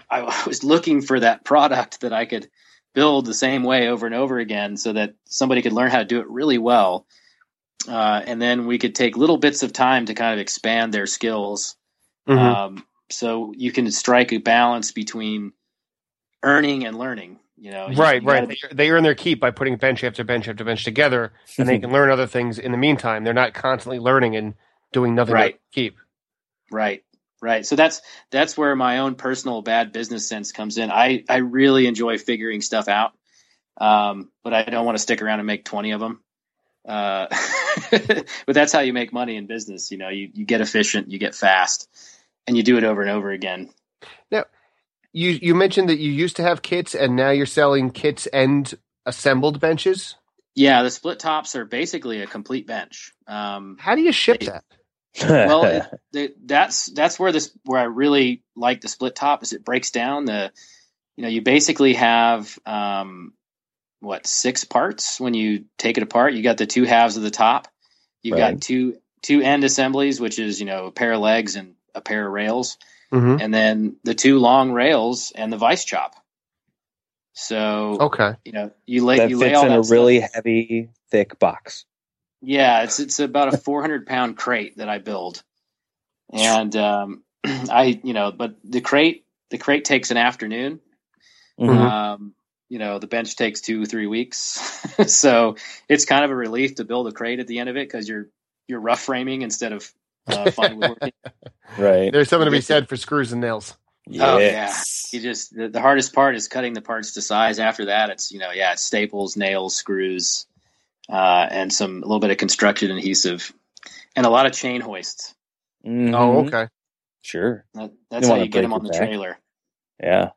I was looking for that product that I could build the same way over and over again, so that somebody could learn how to do it really well, uh, and then we could take little bits of time to kind of expand their skills. Mhm. Um, so you can strike a balance between earning and learning. You know, you- right, you right. gotta- They, earn their keep by putting bench after bench after bench together, and they can learn other things in the meantime. They're not constantly learning and doing nothing Right. to keep. Right. Right. So that's that's where my own personal bad business sense comes in. I I really enjoy figuring stuff out, um, but I don't want to stick around and make twenty of them. Uh, but that's how you make money in business. You know, you you get efficient, you get fast, and you do it over and over again. Now, you you mentioned that you used to have kits, and now you're selling kits and assembled benches. Yeah, the split tops are basically a complete bench. Um, How do you ship They- that? Well, it, the, that's that's where this where I really like the split top is it breaks down the, you know, you basically have um, what six parts when you take it apart. You got the two halves of the top. You've Right. got two two end assemblies, which is you know a pair of legs and a pair of rails, hmm and then the two long rails and the vice chop. So Okay. you know you lay that you lay fits all in a stuff- really heavy, thick box. Yeah, it's it's about a 400 pound crate that I build, and um, I you know, but the crate the crate takes an afternoon. Mhm. Um, you know, the bench takes two three weeks, so it's kind of a relief to build a crate at the end of it because you're you're rough framing instead of uh, fine woodworking. Right. There's something to be said for screws and nails. Oh, Yes. You just the, the hardest part is cutting the parts to size. After that, it's you know yeah, it's staples, nails, screws, uh, and some a little bit of construction adhesive, and a lot of chain hoists. Mhm. Oh, okay. Sure. That, that's don't how you get them on the back. trailer. Yeah.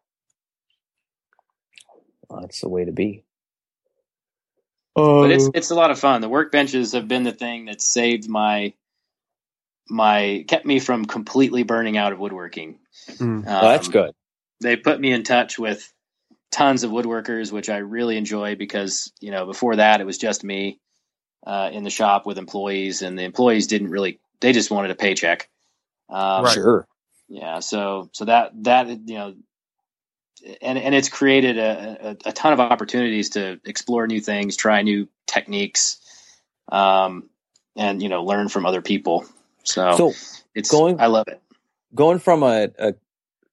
Well, that's the way to be. Oh, But it's it's a lot of fun. The workbenches have been the thing that saved my my kept me from completely burning out of woodworking. Mm. well, that's Um, good. They put me in touch with tons of woodworkers, which I really enjoy because you know before that it was just me uh, in the shop with employees, and the employees didn't really they just wanted a paycheck. Um, Right. Sure. Yeah, so so that that you know, and and it's created a, a, a ton of opportunities to explore new things, try new techniques, um, and you know, learn from other people. So, So it's going- I love it. going from a, a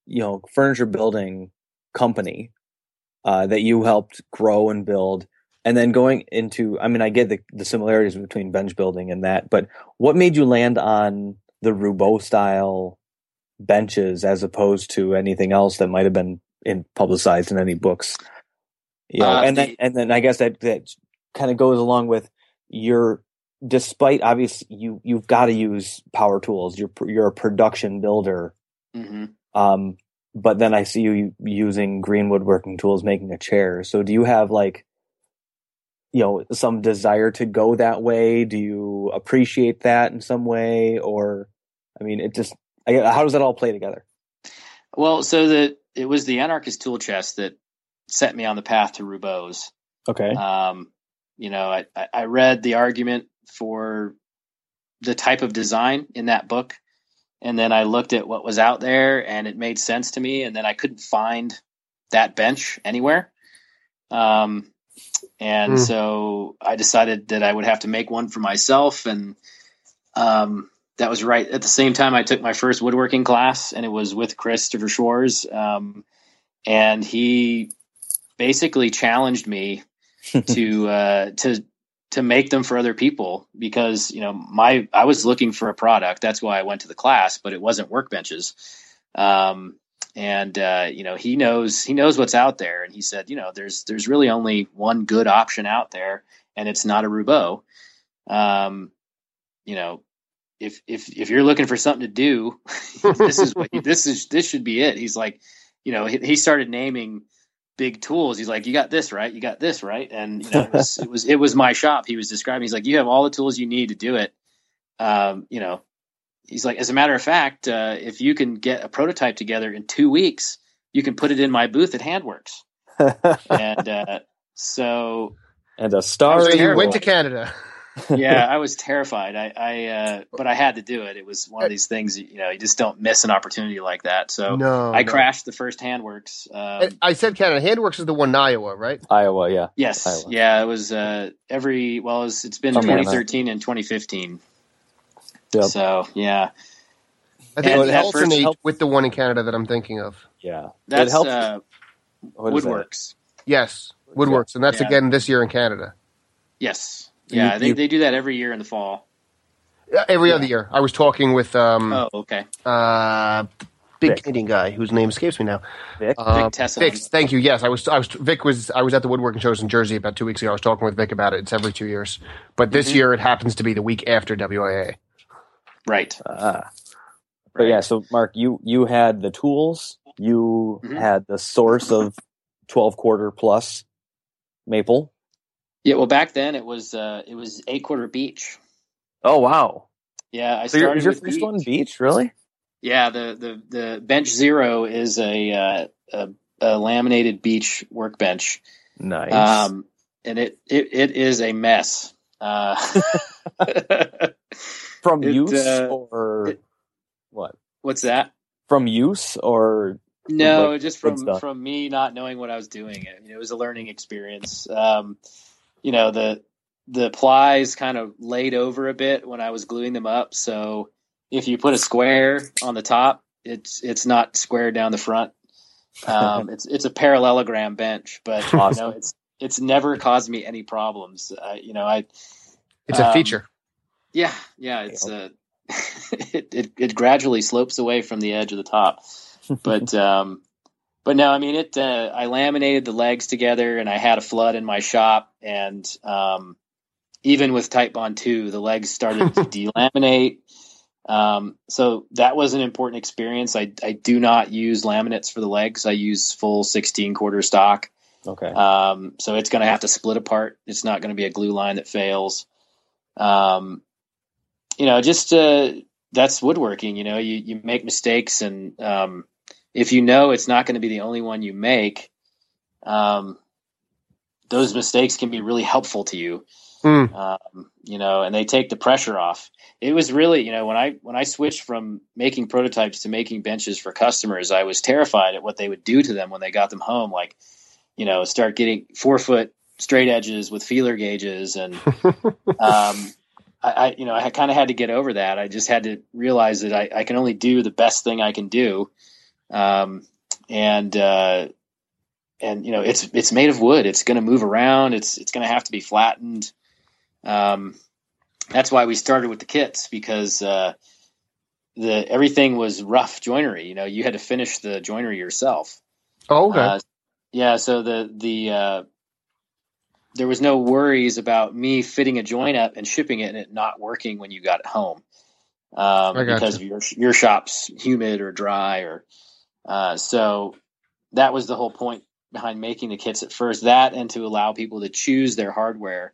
you know furniture building company uh, that you helped grow and build, and then going into I mean I get the, the similarities between bench building and that, but what made you land on the Roubo style benches as opposed to anything else that might have been in publicized in any books? You know, Uh, and then and then I guess that that kind of goes along with your despite obvious you you've got to use power tools. You're you're a production builder. hmm Um, but then I see you using green woodworking tools, making a chair. So do you have like, you know, some desire to go that way? Do you appreciate that in some way? Or, I mean, it just, how does that all play together? Well, so that it was the anarchist tool chest that set me on the path to Roubo's. Okay. Um, you know, I- I read the argument for the type of design in that book, and then I looked at what was out there, and it made sense to me. And then I couldn't find that bench anywhere, um, and Hmm. so I decided that I would have to make one for myself. And um, that was right at the same time I took my first woodworking class, and it was with Christopher Schwarz, um, and he basically challenged me to uh, to to make them for other people because you know my I was looking for a product. That's why I went to the class, but it wasn't workbenches. Um, and uh, you know he knows he knows what's out there, and he said, you know, there's there's really only one good option out there, and it's not a Roubo. Um, you know, if if if you're looking for something to do, this is what this is this should be it. He's like, you know, he, he started naming big tools. He's like, you got this right, you got this right, and you know, it was it was it was my shop. He was describing. He's like, you have all the tools you need to do it. Um, you know, he's like, as a matter of fact, uh, if you can get a prototype together in two weeks, you can put it in my booth at Handworks. and uh, so, and a star. So in you went to. Canada. Yeah, I was terrified. I, I uh, but I had to do it. It was one of these things, you know, you just don't miss an opportunity like that. So no, I no. crashed the first Handworks. Um, I- I said Canada. Handworks is the one in Iowa, right? Iowa, yeah. yes, Iowa. yeah, it was uh, every well, it was, it's been man, 2013 and 2015. Yep. So yeah, I think And it that alternate help- with the one in Canada that I'm thinking of. Yeah. that's it helps. uh, what is that? Woodworks. Yes, Woodworks, and that's Yeah. again this year in Canada. Yes, You- yeah, they you- they do that every year in the fall. Uh, Every other year, I was talking with um, Oh, okay. uh, big Vic. Canadian guy whose name escapes me now. Vic? Um, Tesselaar. Vic, thank you. Yes, I was. I was. Vic was. I was at the woodworking shows in Jersey about two weeks ago. I was talking with Vic about it. It's every two years, but this Mhm. year it happens to be the week after WIA. Right. Ah. But yeah, so Mark, you you had the tools, you Mhm. had the source of twelve quarter plus maple. Yeah. Well, back then it was uh, it was eight quarter beech. Oh wow! Yeah, I So your, started your with first beech. one beech, really? Yeah, the the the bench zero is a uh, a, a laminated beech workbench, Nice. um, and it, it it is a mess. Uh, From it, use uh, or it- what? what's that? From use or No, Like, just from from me not knowing what I was doing. I mean, it was a learning experience. Um, you know, the the plies kind of laid over a bit when I was gluing them up. So if you put a square on the top, it's it's not square down the front. Um, it's it's a parallelogram bench, but you know, it's it's never caused me any problems. Uh, you know, I It's a Um, feature. yeah, yeah, it's uh, it, it it gradually slopes away from the edge of the top, but um, but no, I mean it. Uh, I laminated the legs together, and I had a flood in my shop, and um, even with Titebond two, the legs started to delaminate. Um, so that was an important experience. I I do not use laminates for the legs. I use full sixteen quarter stock. okay? Um, so it's going to have to split apart. It's not going to be a glue line that fails. Um, you know, just uh, that's woodworking. You know, you you make mistakes, and um, if you know it's not going to be the only one you make, um, those mistakes can be really helpful to you. Mm. Um, you know, and they take the pressure off. It was really, you know, when I when I switched from making prototypes to making benches for customers, I was terrified at what they would do to them when they got them home. Like, you know, start getting four foot straight edges with feeler gauges, and um, I, I, you know, I kind of had to get over that. I just had to realize that I, I can only do the best thing I can do, um, and uh, and you know, it's it's made of wood. It's going to move around. It's it's going to have to be flattened. Um, that's why we started with the kits because uh, the everything was rough joinery. You know, you had to finish the joinery yourself. Oh, okay. Uh, yeah, so the the uh, there was no worries about me fitting a joint up and shipping it and it not working when you got it home um, because of your your shop's humid or dry or uh, so that was the whole point behind making the kits at first. That and to allow people to choose their hardware.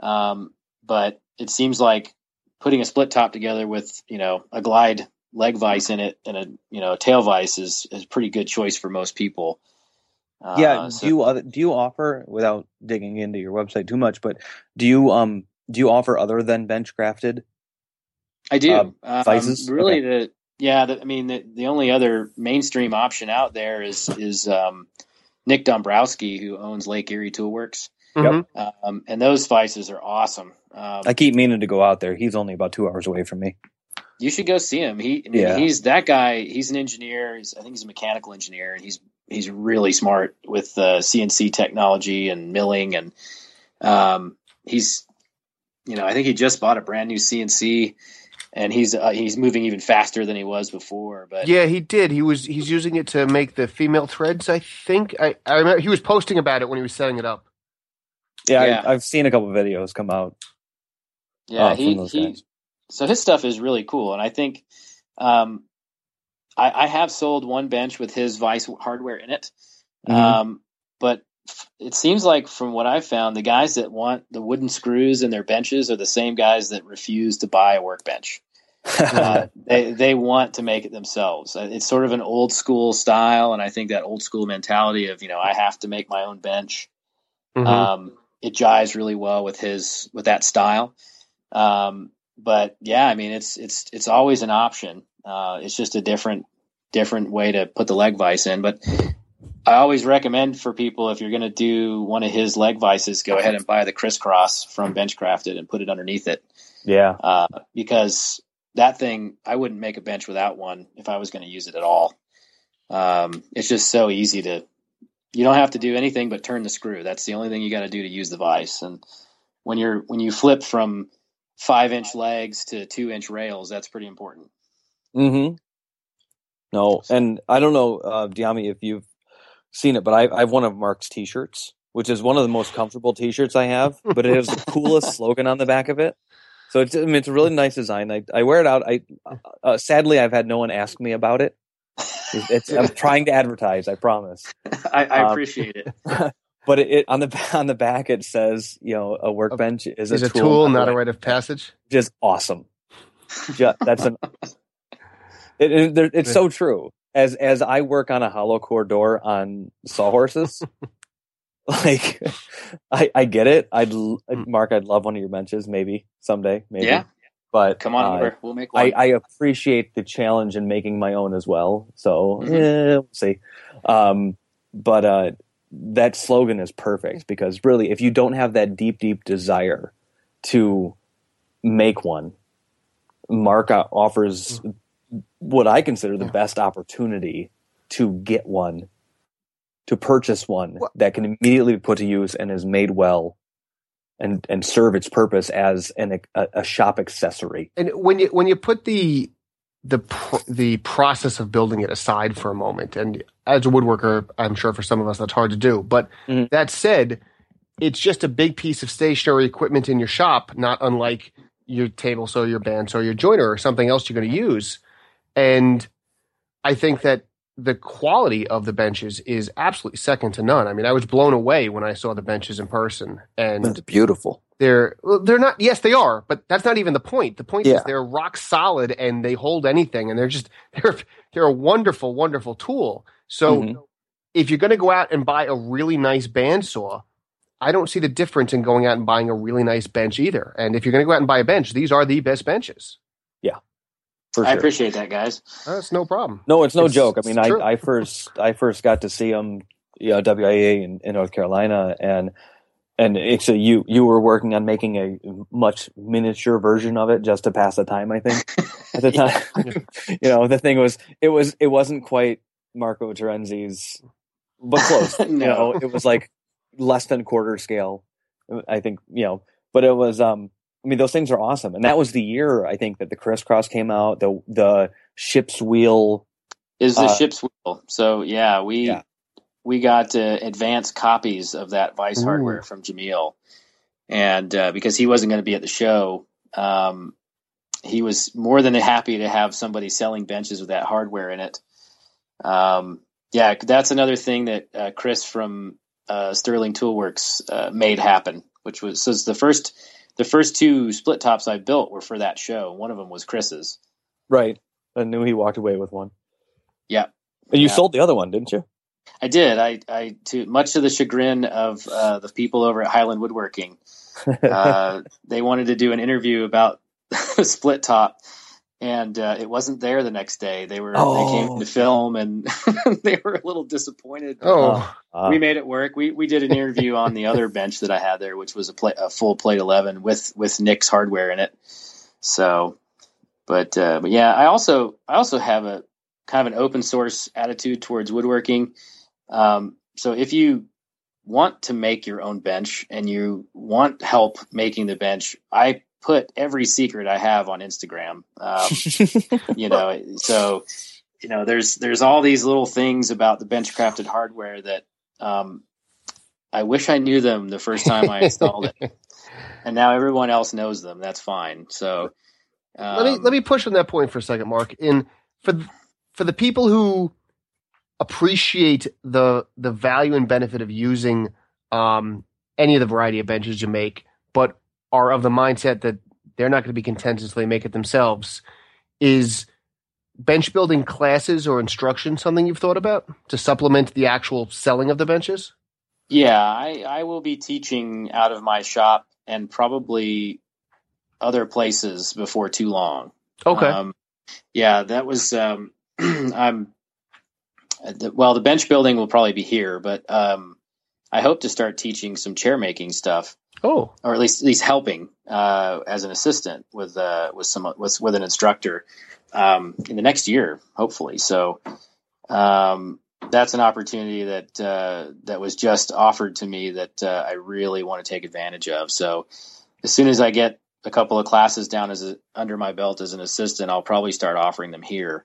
Um, but it seems like putting a split top together with you know a glide leg vise in it and a you know a tail vise is is a pretty good choice for most people. Uh, yeah. so- do you other, do you offer without digging into your website too much? But do you um do you offer other than Benchcrafted? I do. um, Um, vices? really, the yeah. I mean, the, the only other mainstream option out there is is um, Nick Dombrowski, who owns Lake Erie Toolworks, Mhm. um, and those vices are awesome. Um, I keep meaning to go out there. He's only about two hours away from me. you should go see him. He, I mean, Yeah. he's that guy. He's an engineer. He's, I think he's a mechanical engineer, and he's he's really smart with uh, CNC technology and milling, and um, he's, you know, I think he just bought a brand new CNC, and he's uh, he's moving even faster than he was before. But Yeah, he did. He was he's using it to make the female threads. I think I, I remember he was posting about it when he was setting it up. Yeah, Yeah. I, I've seen a couple videos come out. yeah, uh, he, he so his stuff is really cool, and I think um, I, I have sold one bench with his Vice hardware in it, Mhm. um, but f- it seems like from what I've found, the guys that want the wooden screws in their benches are the same guys that refuse to buy a workbench. uh, they they want to make it themselves. Uh, It's sort of an old school style, and I think that old school mentality of you know I have to make my own bench. Mhm. Um, it jives really well with his with that style. Um, but yeah, I mean it's it's it's always an option. Uh, it's just a different different way to put the leg vice in. But I always recommend for people if you're going to do one of his leg vices, go ahead and buy the crisscross from Benchcrafted and put it underneath it Yeah. uh, because that thing I wouldn't make a bench without one if I was going to use it at all. Um, it's just so easy to. You don't have to do anything but turn the screw. That's the only thing you got to do to use the vise. And when you're when you flip from five inch legs to two inch rails, that's pretty important. Mm-hmm. No, and I don't know, uh, Dyami, if you've seen it, but I, I have one of Mark's T-shirts, which is one of the most comfortable T-shirts I have. But it has the coolest slogan on the back of it. So it's I mean, it's a really nice design. I, I wear it out. I uh, sadly I've had no one ask me about it. It's, I'm trying to advertise. I promise. I, I Um, appreciate it. But it, it on the on the back it says you know a workbench is a, Is a tool, tool, not a rite of passage. just awesome. Ju- that's an. It, it's so true. As as I work on a hollow core door on sawhorses, like I I get it. I'd Mark. I'd love one of your benches, maybe someday, maybe. Yeah, But come on uh, over. We'll make one. I, I appreciate the challenge in making my own as well. So Mhm. yeah, we'll see. Um, but uh, that slogan is perfect because really, if you don't have that deep, deep desire to make one, Mark o- offers what I consider the Yeah. best opportunity to get one, to purchase one Well- that can immediately be put to use and is made well. And, and serve its purpose as an a, a shop accessory. And when you when you put the the pr- the process of building it aside for a moment, and as a woodworker, I'm sure for some of us that's hard to do. But Mhm. that said, it's just a big piece of stationary equipment in your shop, not unlike your table saw, your bandsaw, your joiner, or something else you're going to use. And I think that the quality of the benches is absolutely second to none. I mean, I was blown away when I saw the benches in person, and It's beautiful. they're they're not. Yes, they are, but that's not even the point. The point Yeah. is they're rock solid and they hold anything, and they're just they're they're a wonderful, wonderful tool. So Mhm. if you're going to go out and buy a really nice bandsaw, I don't see the difference in going out and buying a really nice bench either. And if you're going to go out and buy a bench, these are the best benches. For I appreciate that, guys. That's no problem. No, it's no It's- joke. I mean, I, true. I first I first got to see him, you know, WIA in, in North Carolina, and and actually you you were working on making a much miniature version of it just to pass the time. I think at the time, you know, the thing was it was it wasn't quite Marco Terenzi's, but close. You No. know, it was like less than quarter scale. I think you know, but it was um. I mean, those things are awesome, and that was the year I think that the crisscross came out. The the ship's wheel is the Uh, ship's wheel. So yeah, we Yeah. we got uh, advanced copies of that Vice Ooh. hardware from Jameel, and uh, because he wasn't going to be at the show, um, he was more than happy to have somebody selling benches with that hardware in it. Um, yeah, that's another thing that uh, Chris from uh, Sterling Toolworks uh, made happen, which was so it's the first the first two split tops I built were for that show. One of them was Chris's. Right. I knew he walked away with one. Yeah. And you Yeah. sold the other one, didn't you? I did. I, I, to much to the chagrin of uh, the people over at Highland Woodworking, uh, they wanted to do an interview about the split top, and uh, it wasn't there the next day. They were they Oh. came to film, and they were a little disappointed. Oh, Uh, we made it work. We we did an interview on the other bench that I had there, which was a, pla a full plate eleven with with Nick's hardware in it. So, but uh, but yeah, I also I also have a kind of an open source attitude towards woodworking. Um, so if you want to make your own bench and you want help making the bench, I put every secret I have on Instagram. Um, you know, so you know, there's there's all these little things about the Benchcrafted hardware that um, I wish I knew them the first time I installed it, and now everyone else knows them. That's fine. So um, let me let me push on that point for a second, Mark. In for th- for the people who appreciate the the value and benefit of using um, any of the variety of benches you make, but are of the mindset that they're not going to be content until they make it themselves. is bench building classes or instruction something you've thought about to supplement the actual selling of the benches? Yeah, I, I will be teaching out of my shop and probably other places before too long. Okay. Um, yeah, that was. Um, I'm. Well, the bench building will probably be here, but um, I hope to start teaching some chair making stuff, oh, or at least at least helping uh, as an assistant with uh, with some with with an instructor um, in the next year, hopefully. So um, that's an opportunity that uh, that was just offered to me that uh, I really want to take advantage of. So as soon as I get a couple of classes down as a, under my belt as an assistant, I'll probably start offering them here.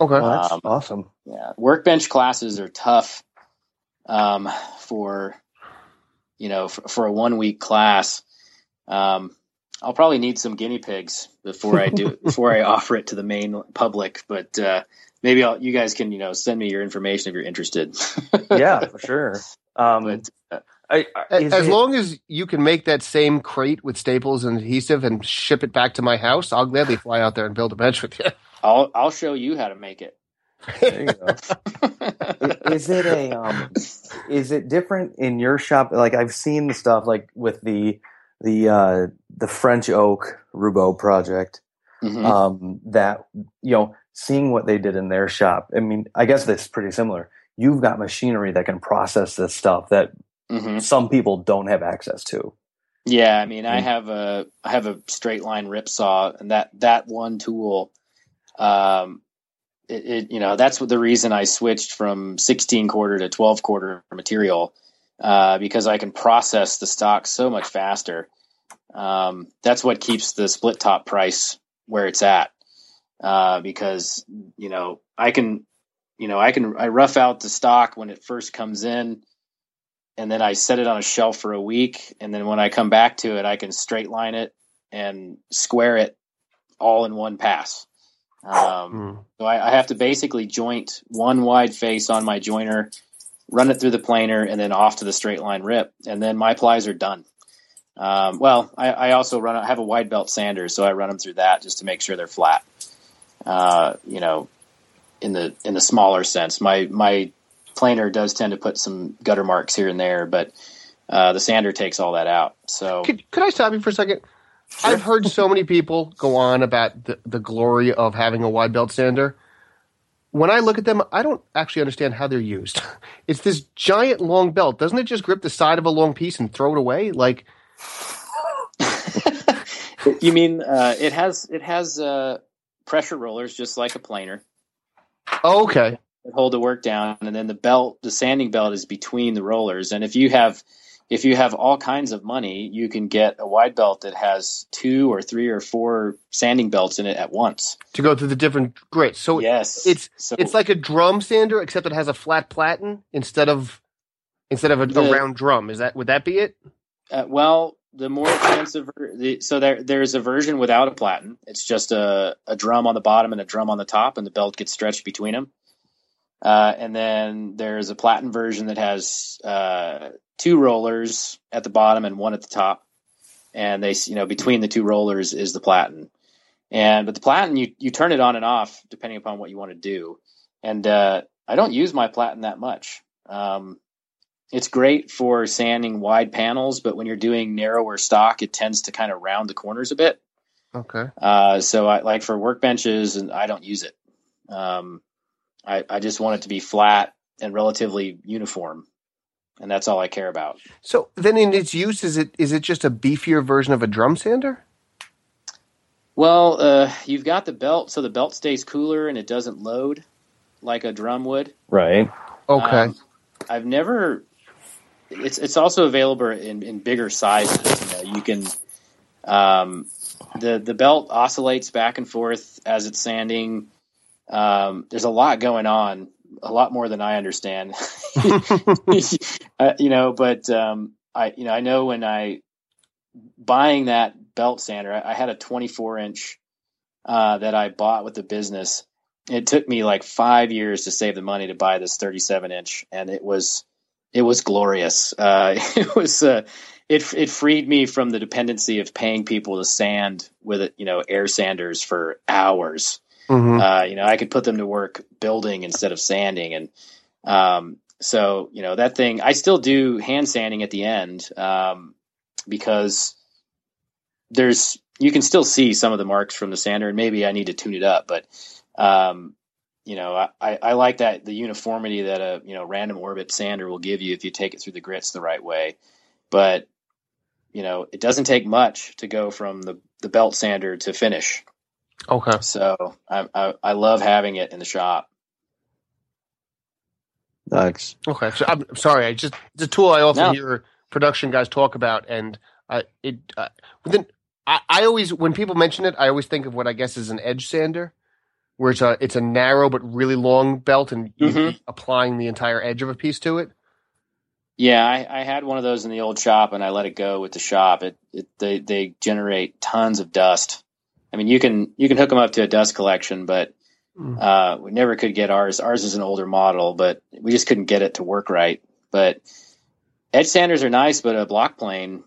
okay. Well, that's Um, awesome. Yeah, workbench classes are tough um, for you know for, for a one week class. Um, I'll probably need some guinea pigs before I do before I offer it to the main public. But uh, maybe I'll, you guys can you know send me your information if you're interested. yeah, for sure. Um, but uh, I, A- is as it- long as you can make that same crate with staples and adhesive and ship it back to my house, I'll gladly fly out there and build a bench with you. I'll I'll show you how to make it. There you go. I- is it a um is it different in your shop like i've seen the stuff like with the the uh the french oak Roubo project Mhm. um that you know seeing what they did in their shop i mean i guess that's pretty similar you've got machinery that can process this stuff that Mhm. some people don't have access to Yeah, I mean, I Mm. have a I have a straight line rip saw, and that that one tool, um, it, it you know that's the reason I switched from sixteen quarter to twelve quarter material, uh, because I can process the stock so much faster. Um, that's what keeps the split top price where it's at, uh, because you know I can, you know I can I rough out the stock when it first comes in and then I set it on a shelf for a week, and then when I come back to it, I can straight line it and square it all in one pass. Um, Hmm. so I, I have to basically joint one wide face on my joiner, run it through the planer, and then off to the straight line rip, and then my plies are done. Um, well, I, I also run. I have a wide belt sander, so I run them through that just to make sure they're flat. Uh, you know, in the in the smaller sense, my my planer does tend to put some gutter marks here and there, but uh, the sander takes all that out. So Could, could I stop you for a second? I've heard so many people go on about the, the glory of having a wide belt sander. When I look at them, I don't actually understand how they're used. It's this giant long belt. Doesn't it just grip the side of a long piece and throw it away? Like, you mean uh, it has it has uh, pressure rollers just like a planer oh, okay. that hold the work down, and then the belt, the sanding belt, is between the rollers. And if you have if you have all kinds of money, you can get a wide belt that has two or three or four sanding belts in it at once. To go through the different grits. So yes, it's- so it's like a drum sander, except it has a flat platen instead of instead of a, The- a round drum. Is that would that be it? Uh, well, the more expensive, the, so there there's a version without a platen. It's just a, a drum on the bottom and a drum on the top, and the belt gets stretched between them. Uh, and then there's a platen version that has uh, two rollers at the bottom and one at the top, and they you know between the two rollers is the platen. And but the platen you you turn it on and off depending upon what you want to do. And uh, I don't use my platen that much. Um, it's great for sanding wide panels, but when you're doing narrower stock, it tends to kind of round the corners a bit. Okay. Uh, so I like for workbenches, and I don't use it. Um, I, I just want it to be flat and relatively uniform, and that's all I care about. So then, in its use, is it is it just a beefier version of a drum sander? Well, uh, you've got the belt, so the belt stays cooler and it doesn't load like a drum would. right Okay. Um, I've never. It's it's also available in, in bigger sizes. You, know, you can. Um, the the belt oscillates back and forth as it's sanding. Um, there's a lot going on, a lot more than I understand. uh, you know, but um, I you know I know when I buying that belt sander, I, I had a 24 inch uh, that I bought with the business. It took me like five years to save the money to buy this 37 inch and it was it was glorious. Uh, it was uh, it it freed me from the dependency of paying people to sand with it you know air sanders for hours Mhm. Uh, you know, I could put them to work building instead of sanding, and um, so you know that thing. I still do hand sanding at the end um, because there's you can still see some of the marks from the sander, and maybe I need to tune it up, but um, you know, I, I I like that the uniformity that a you know random orbit sander will give you if you take it through the grits the right way, but you know, it doesn't take much to go from the the belt sander to finish. Okay. So I, I, I love having it in the shop. Nice. Okay. So I'm sorry. I just it's a tool I often No. hear production guys talk about, and I it uh, then I, I always when people mention it, I always think of what I guess is an edge sander, where it's a it's a narrow but really long belt, and you Mhm. keep applying the entire edge of a piece to it. Yeah, I, I had one of those in the old shop, and I let it go with the shop. It, it they they generate tons of dust. I mean, you can you can hook them up to a dust collection, but Mm. uh, we never could get ours. Ours is an older model, but we just couldn't get it to work right. But edge sanders are nice, but a block plane,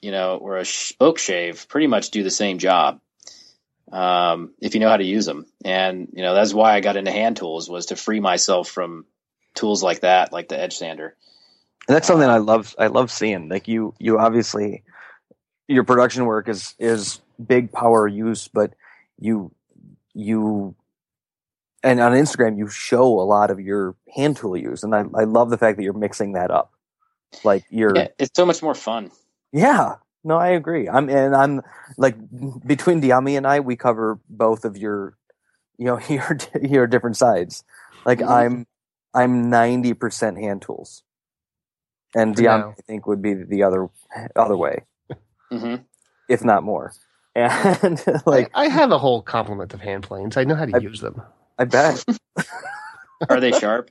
you know, or a spoke shave pretty much do the same job um, if you know how to use them. And you know that's why I got into hand tools was to free myself from tools like that, like the edge sander. And that's something I love. I love seeing. Like you, you obviously, your production work is is big power use, but you, you, and on Instagram you show a lot of your hand tool use, and I, I love the fact that you're mixing that up. Like you're, Yeah, it's so much more fun. yeah. No, I agree. I'm and I'm like between Dyami and I, we cover both of your, you know, your your different sides. Like Mhm. I'm I'm ninety percent hand tools, and For Dyami now. I think would be the other other way, hmm if not more. And like I, I have a whole complement of hand planes. I know how to I- use them. I bet Are they sharp?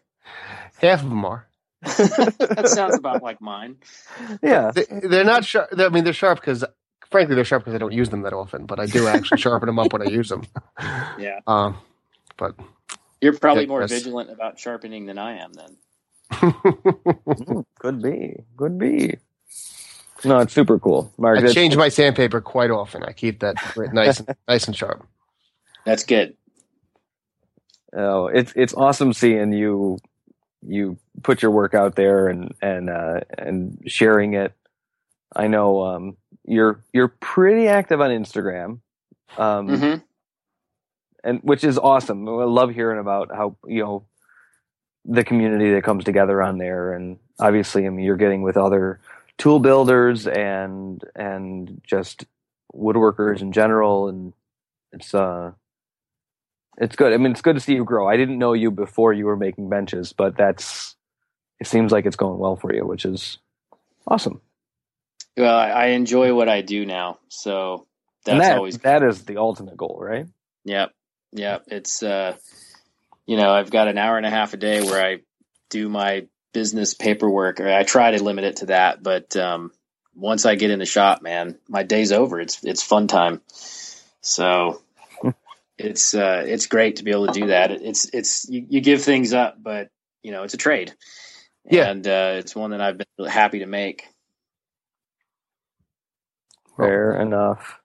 Half of them are. that sounds about like mine. yeah. They, they're not sharp. I mean, they're sharp because, frankly, they're sharp because I don't use them that often. But I do actually sharpen them up when I use them. Yeah. Um, but You're probably Yeah, more yes. vigilant about sharpening than I am then. Mm, Could be. Could be. No, it's super cool. Mark, I change my sandpaper quite often. I keep that nice, and, nice and sharp. That's good. Oh, it's it's awesome seeing you you put your work out there and and uh, and sharing it. I know um, you're you're pretty active on Instagram, um, hmm and which is awesome. I love hearing about how you know the community that comes together on there, and obviously, I mean, you're getting with other tool builders and and just woodworkers in general, and it's uh it's good. I mean, it's good to see you grow. I didn't know you before you were making benches, but that's it seems like it's going well for you, which is awesome. Well, I, enjoy what I do now, so that's that always that is the ultimate goal, right? Yep. Yep. It's uh you know, I've got an hour and a half a day where I do my business paperwork. Or I try to limit it to that, but um once I get in the shop, man, my day's over. It's it's fun time. So it's uh it's great to be able to do that. It's it's you, you give things up, but you know, it's a trade. Yeah. And uh it's one that I've been happy to make. Fair enough.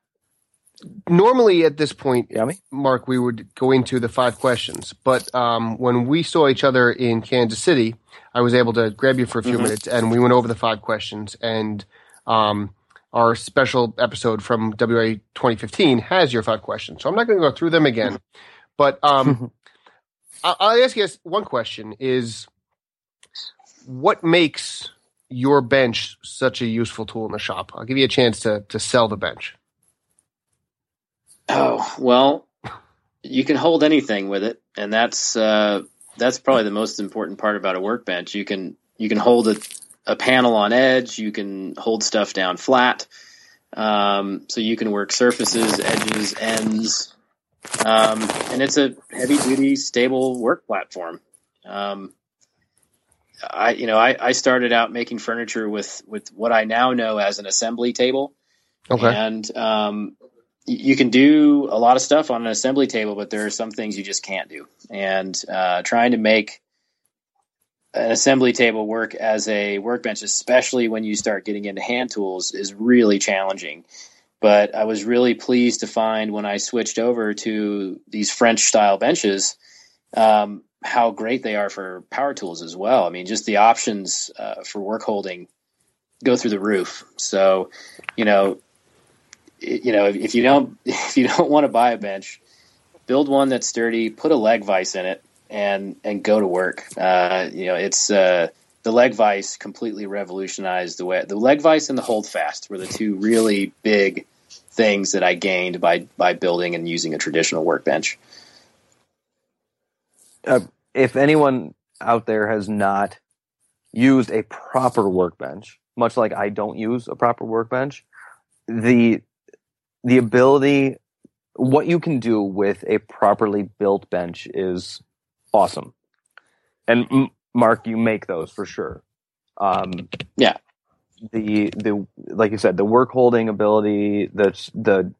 Normally, at this point, Yummy. Mark, we would go into the five questions. But um, when we saw each other in Kansas City, I was able to grab you for a few Mhm. minutes, and we went over the five questions. And um, our special episode from WA 2015 has your five questions, so I'm not going to go through them again. But um, I'll ask you one question: Is what makes your bench such a useful tool in the shop? I'll give you a chance to to sell the bench. Oh well, you can hold anything with it, and that's uh, that's probably the most important part about a workbench. You can you can hold a, a panel on edge. You can hold stuff down flat, um, so you can work surfaces, edges, ends, um, and it's a heavy duty, stable work platform. Um, I you know I, I started out making furniture with with what I now know as an assembly table. Okay. And um, you can do a lot of stuff on an assembly table, but there are some things you just can't do. And uh, trying to make an assembly table work as a workbench, especially when you start getting into hand tools, is really challenging. But I was really pleased to find when I switched over to these French style benches um, how great they are for power tools as well. I mean, just the options uh, for work holding go through the roof. So, you know, you know, if, you don't if you don't want to buy a bench, build one that's sturdy, put a leg vise in it, and and go to work. Uh, you know, it's uh, the leg vise completely revolutionized the way the leg vise and the hold fast were the two really big things that I gained by by building and using a traditional workbench. Uh, if anyone out there has not used a proper workbench, much like I don't use a proper workbench, the the ability what you can do with a properly built bench is awesome. And M- Mark, you make those for sure. Um, yeah. The the like you said, the work holding ability, the the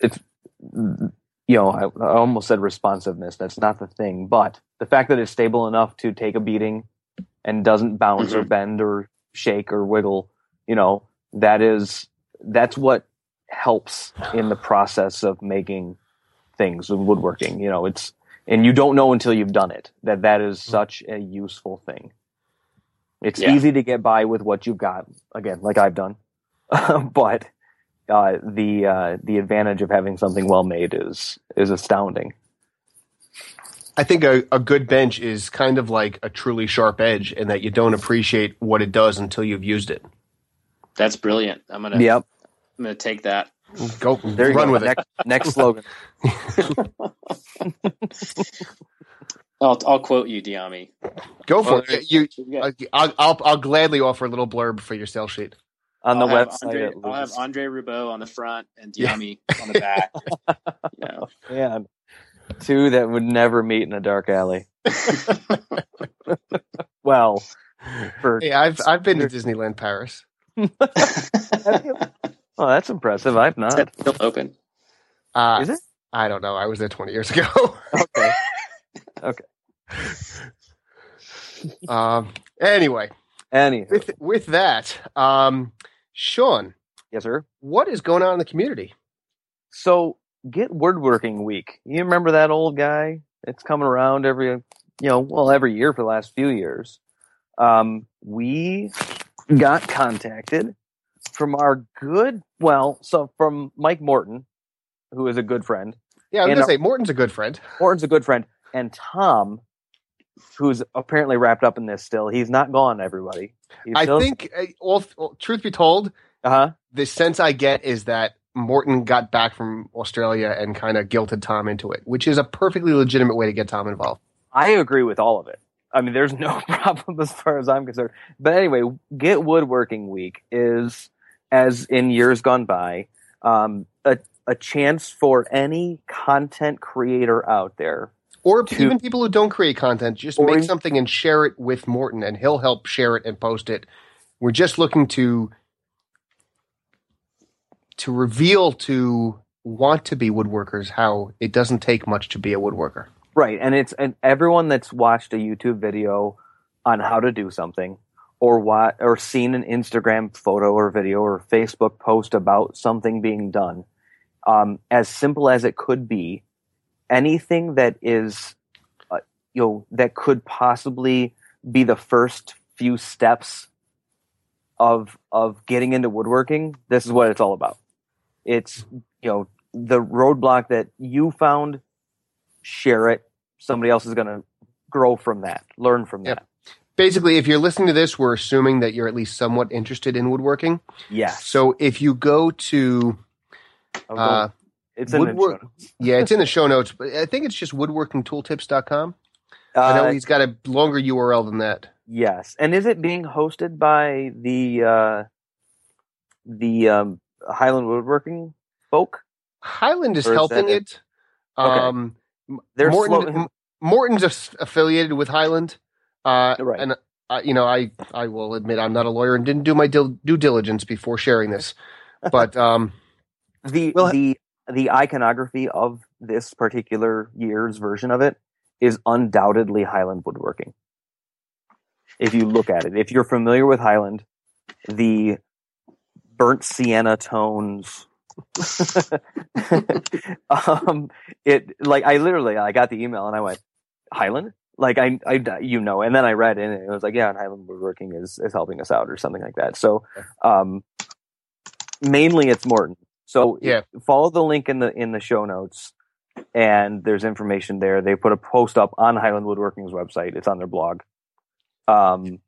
it's you know I, I almost said responsiveness. That's not the thing, but the fact that it's stable enough to take a beating and doesn't bounce mm-hmm. or bend or shake or wiggle, you know, that is that's what helps in the process of making things in woodworking. You know, it's and you don't know until you've done it that that is mm-hmm. such a useful thing. It's yeah. easy to get by with what you've got. Again, like I've done, but uh, the uh, the advantage of having something well made is is astounding. I think a, a good bench is kind of like a truly sharp edge, in that you don't appreciate what it does until you've used it. That's brilliant. I'm gonna. Yep. I'm gonna take that. Go there. You run go. with next, it. Next slogan. I'll, I'll quote you, Dyami. Go for oh, it. You, I'll, I'll, I'll gladly offer a little blurb for your sale sheet on the I'll website. Andre, I'll have Andre Roubo on the front and Dyami yeah. on the back. yeah. yeah, two that would never meet in a dark alley. well, for hey, I've I've been to Disneyland Paris. Oh, that's impressive. I've not. It's still open. Uh, Is it? I don't know. I was there 20 years ago. okay. Okay. um. Anyway. Anyway. With, with that, um, Sean. Yes, sir. What is going on in the community? So, get woodworking week. You remember that old guy? It's coming around every, you know, well, every year for the last few years. Um, we got contacted from our good, well, so from Mike Morton, who is a good friend. Yeah, I was gonna say Morton's a good friend. Morton's a good friend, and Tom, who's apparently wrapped up in this still. He's not gone. Everybody. He's I think, uh, all, all, truth be told, uh-huh. the sense I get is that Morton got back from Australia and kind of guilted Tom into it, which is a perfectly legitimate way to get Tom involved. I agree with all of it. I mean, there's no problem as far as I'm concerned. But anyway, Get Woodworking Week is as in years gone by, um, a, a chance for any content creator out there. Or to, even people who don't create content, just make something and share it with Morton, and he'll help share it and post it. We're just looking to to reveal to want to be woodworkers how it doesn't take much to be a woodworker. Right, and it's and everyone that's watched a YouTube video on how to do something or what or seen an Instagram photo or video or Facebook post about something being done, um, as simple as it could be, anything that is, uh, you know, that could possibly be the first few steps of of getting into woodworking. This is what it's all about. It's you know the roadblock that you found. Share it. Somebody else is going to grow from that, learn from that basically, if you're listening to this, we're assuming that you're at least somewhat interested in woodworking. Yes. So if you go to, uh, it's in woodwork, yeah, it's in the show notes, but I think it's just woodworkingtooltips.com. Uh, I know uh, he's got a longer URL than that. Yes, and is it being hosted by the uh, the um, Highland Woodworking folk? Highland is helping it. Um, okay. Morton, Morton's affiliated with Highland. Uh, right. And uh, you know, I I will admit I'm not a lawyer and didn't do my dil- due diligence before sharing this, but um, the well, the the iconography of this particular year's version of it is undoubtedly Highland woodworking. If you look at it, if you're familiar with Highland, the burnt sienna tones um, it like I literally I got the email and I went Highland, like I I you know, and then I read it and it was like yeah, and Highland Woodworking is is helping us out or something like that. So, um, mainly it's Morton. So Yeah. follow the link in the in the show notes, and there's information there. They put a post up on Highland Woodworking's website. It's on their blog. Um,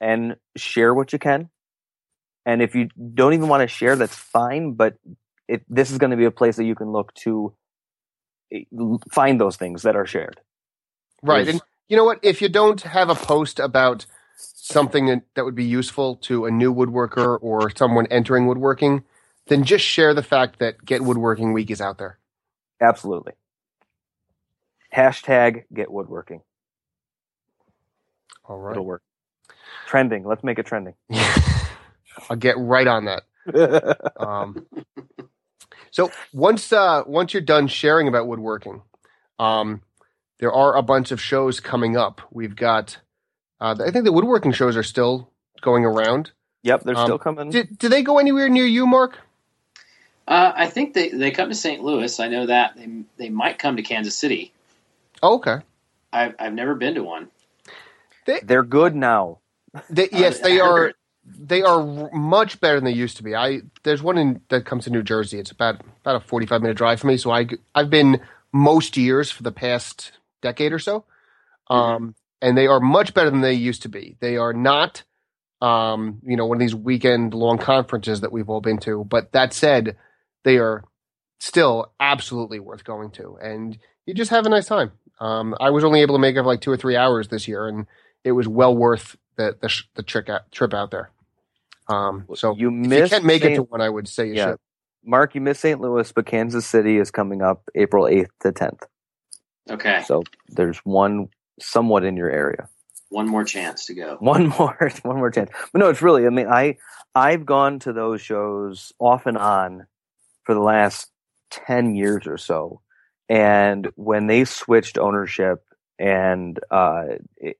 and share what you can. And if you don't even want to share, that's fine. But it, this is going to be a place that you can look to eh, find those things that are shared. Right. And you know what? If you don't have a post about something that- that would be useful to a new woodworker or someone entering woodworking, then just share the fact that Get Woodworking Week is out there. Absolutely. Hashtag get woodworking. All right. It'll work. Trending. Let's make it trending. I'll get right on that. Um, so once uh, once you're done sharing about woodworking, um, there are a bunch of shows coming up. We've got, uh, I think the woodworking shows are still going around. yep, they're Um, still coming. Do, do they go anywhere near you, Mark? Uh, I think they, they come to St. Louis. I know that they they might come to Kansas City. Oh, okay. I've I've never been to one. They're good now. They, yes, they are. They are much better than they used to be. I there's one in that comes to New Jersey. It's about about a 45 minute drive for me. So I I've been most years for the past decade or so, um, and they are much better than they used to be. They are not, um, you know, one of these weekend long conferences that we've all been to. But that said, they are still absolutely worth going to, and you just have a nice time. Um, I was only able to make it for like two or three hours this year, and it was well worth the the, sh- the trick out, trip out there. Um, so you if you can't make it to one, I would say you Yeah. should. Mark, you missed St. Louis, but Kansas City is coming up April 8th to 10th. Okay, So there's one somewhat in your area. one more chance to go. One more, one more chance. But no, it's really. I mean, I I've gone to those shows off and on for the last ten years or so, and when they switched ownership and uh, it,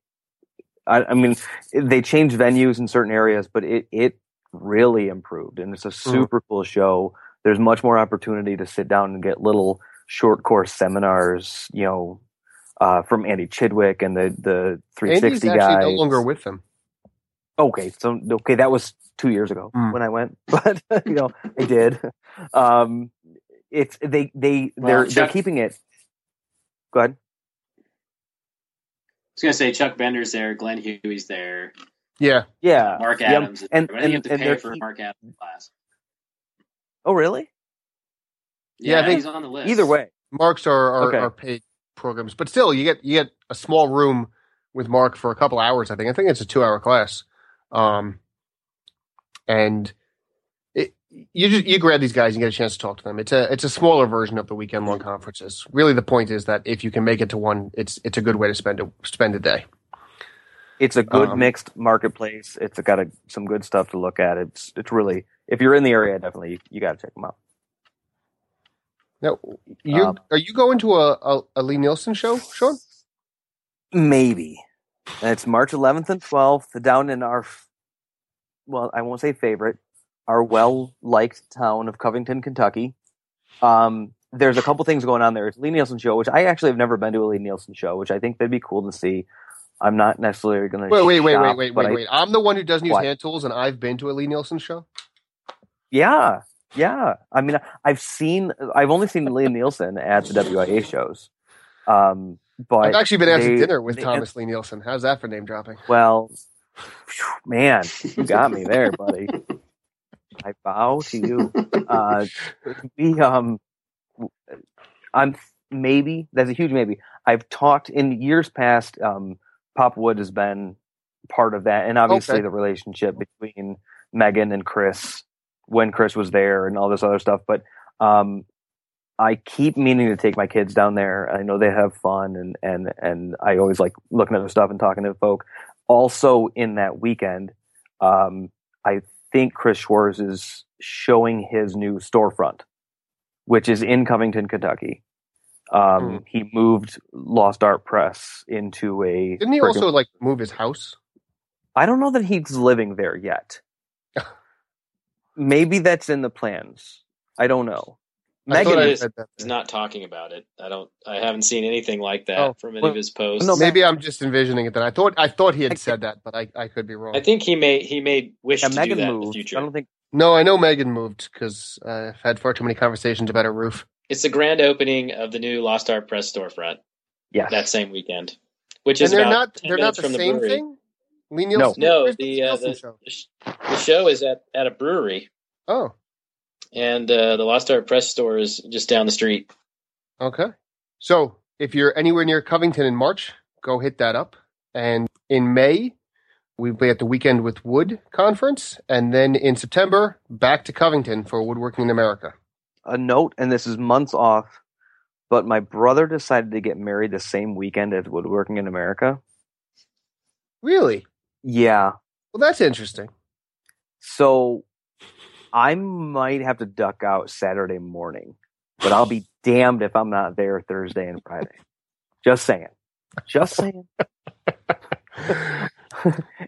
I, I mean, they changed venues in certain areas, but it it really improved, and it's a super cool show. There's much more opportunity to sit down and get little short course seminars, you know, uh, from Andy Chidwick and the the 360 Andy's guys. no longer with them. Okay, so okay, that was two years ago Mm. when I went, but you know, I did. Um, it's they they Well, they're they're keeping it. Go ahead. I was gonna say Chuck Bender's there, Glen Huey's there, Yeah, Yeah, Mark Adams. is And- there, but I think you have to and pay for keep- Mark Adams' class. Oh, really? Yeah, I think- he's on the list. Either way, Marks are are, Okay. are paid programs, but still, you get you get a small room with Mark for a couple hours. I think. I think it's a two hour class, um, and it, you just you grab these guys and get a chance to talk to them. It's a it's a smaller version of the weekend long conferences. Really, the point is that if you can make it to one, it's it's a good way to spend a spend a day. it's a good Um, mixed marketplace. It's got a, some good stuff to look at. It's it's really if you're in the area, definitely you, you got to check them out. Now, you Um, are you going to a, a, a Lie-Nielsen show, Sean? Maybe. And it's March 11th and 12th down in our, well, I won't say favorite, our well liked town of Covington, Kentucky. Um, there's a couple things going on there. It's Lie-Nielsen show, which I actually have never been to a Lie-Nielsen show, which I think that'd be cool to see. I'm not necessarily going to. Wait, wait, wait, wait, wait, wait, wait. I'm the one who doesn't use What? hand tools, and I've been to a Lie-Nielsen show. Yeah, yeah. I mean, I've seen, I've only seen Lie-Nielsen at the WIA shows. Um, but I've actually been out to dinner with they- Thomas Lie-Nielsen. How's that for name dropping? Well, man, you got me there, buddy. I bow to you. Uh, we, um, I'm maybe that's a huge maybe. I've talked in years past. Um, Pop Wood has been part of that, and obviously Okay. the relationship between Megan and Chris when Chris was there, and all this other stuff. But um, I keep meaning to take my kids down there. I know they have fun, and and and I always like looking at their stuff and talking to folk. Also, in that weekend, um, I think Chris Schwarz is showing his new storefront, which is in Covington, Kentucky. Um, Hmm. He moved Lost Art Press into a. Didn't he also like move his house? I don't know that he's living there yet. Maybe that's in the plans I don't know. I Megan I is- He's not talking about it. I don't. I haven't seen anything like that Oh, from any well, of his posts. no, Maybe I'm just envisioning it. Then I thought I thought he I- had said that, but I, I could be wrong. I think he may he may wish Yeah, to Megan do that in the moved. future. I don't think. no, I know Megan moved because I've had far too many conversations about her roof. It's the grand opening of the new Lost Art Press storefront Yes. that same weekend, which And is they're about not 10 they're not the from the same brewery. thing. Lie-Nielsen. No, where's the, uh, Nielsen the, show? the sh- the show is at, at a brewery, Oh, and uh, the Lost Art Press store is just down the street. okay. So if you're anywhere near Covington in March, go hit that up. And in May, we'll be at the Weekend with Wood conference, and then in September, back to Covington for Woodworking in America. a note, and this is months off, but my brother decided to get married the same weekend as Woodworking in America. Really? Yeah. Well, that's interesting. So I might have to duck out Saturday morning, but I'll be damned if I'm not there Thursday and Friday. Just saying. Just saying.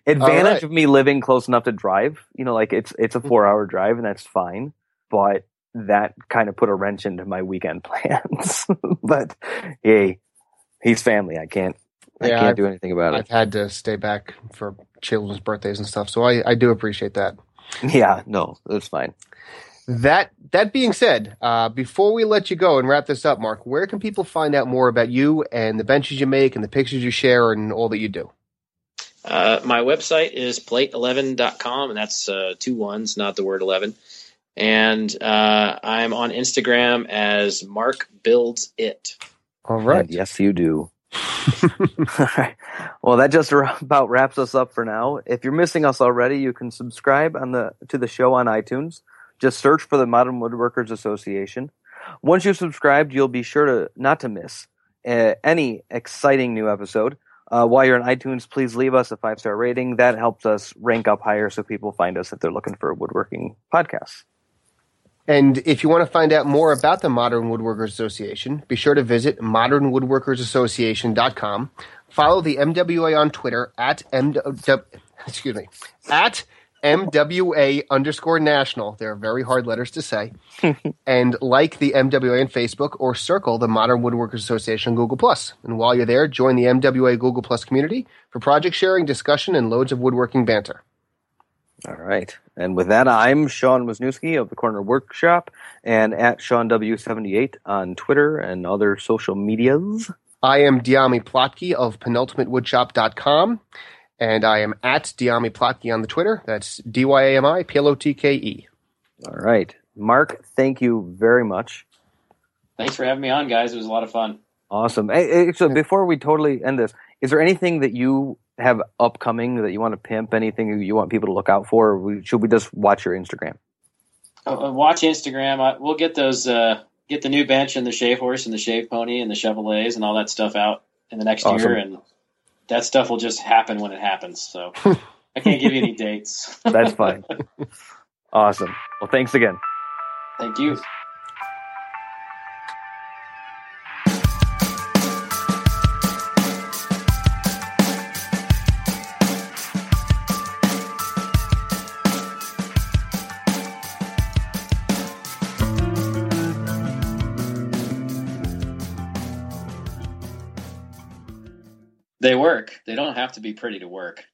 Advantage right. of me living close enough to drive, you know, like it's it's a mm-hmm. four hour drive and that's fine. But that kind of put a wrench into my weekend plans. but hey, he's family. I can't I Yeah, can't I've- do anything about it. I've had to stay back for children's birthdays and stuff, so I, I do appreciate that. Yeah, no, that's fine. That that being said, uh, before we let you go and wrap this up, Mark, where can people find out more about you and the benches you make and the pictures you share and all that you do? Uh, my website is plate11.com, and that's uh, two ones, not the word 11. And uh, I'm on Instagram as Mark Builds It. All right. And yes, you do. well, that just about wraps us up for now. If you're missing us already, you can subscribe on the to the show on iTunes. Just search for the Modern Woodworkers Association. Once you've subscribed, you'll be sure to not to miss uh, any exciting new episode. Uh, while you're on iTunes, please leave us a five star rating. That helps us rank up higher so people find us if they're looking for a woodworking podcast. And if you want to find out more about the Modern Woodworkers Association, be sure to visit modernwoodworkersassociation.com. Follow the MWA on Twitter at MW, excuse me, at MWA underscore national. They're very hard letters to say. and like the MWA on Facebook or circle the Modern Woodworkers Association on Google Plus. And while you're there, join the MWA Google Plus community for project sharing, discussion, and loads of woodworking banter. All right. And with that, I'm Sean Wisniewski of the Corner Workshop and at Sean W78 on Twitter and other social medias. I am Dyami Plotke of penultimatewoodshop.com, and I am at Dyami Plotke on the Twitter. That's D Y A M I P L O T K E. All right. Mark, thank you very much. Thanks for having me on, guys. It was a lot of fun. Awesome. Hey, hey, so before we totally end this, is there anything that you have upcoming that you want to pimp? Anything you want people to look out for? We, should we just watch your Instagram? Uh, uh, watch Instagram. I, we'll get those, uh, get the new bench and the shave horse and the shave pony and the Chevalets and all that stuff out in the next Awesome. year, and that stuff will just happen when it happens. So I can't give you any dates. That's fine. awesome. Well, thanks again. Thank you. They don't have to be pretty to work.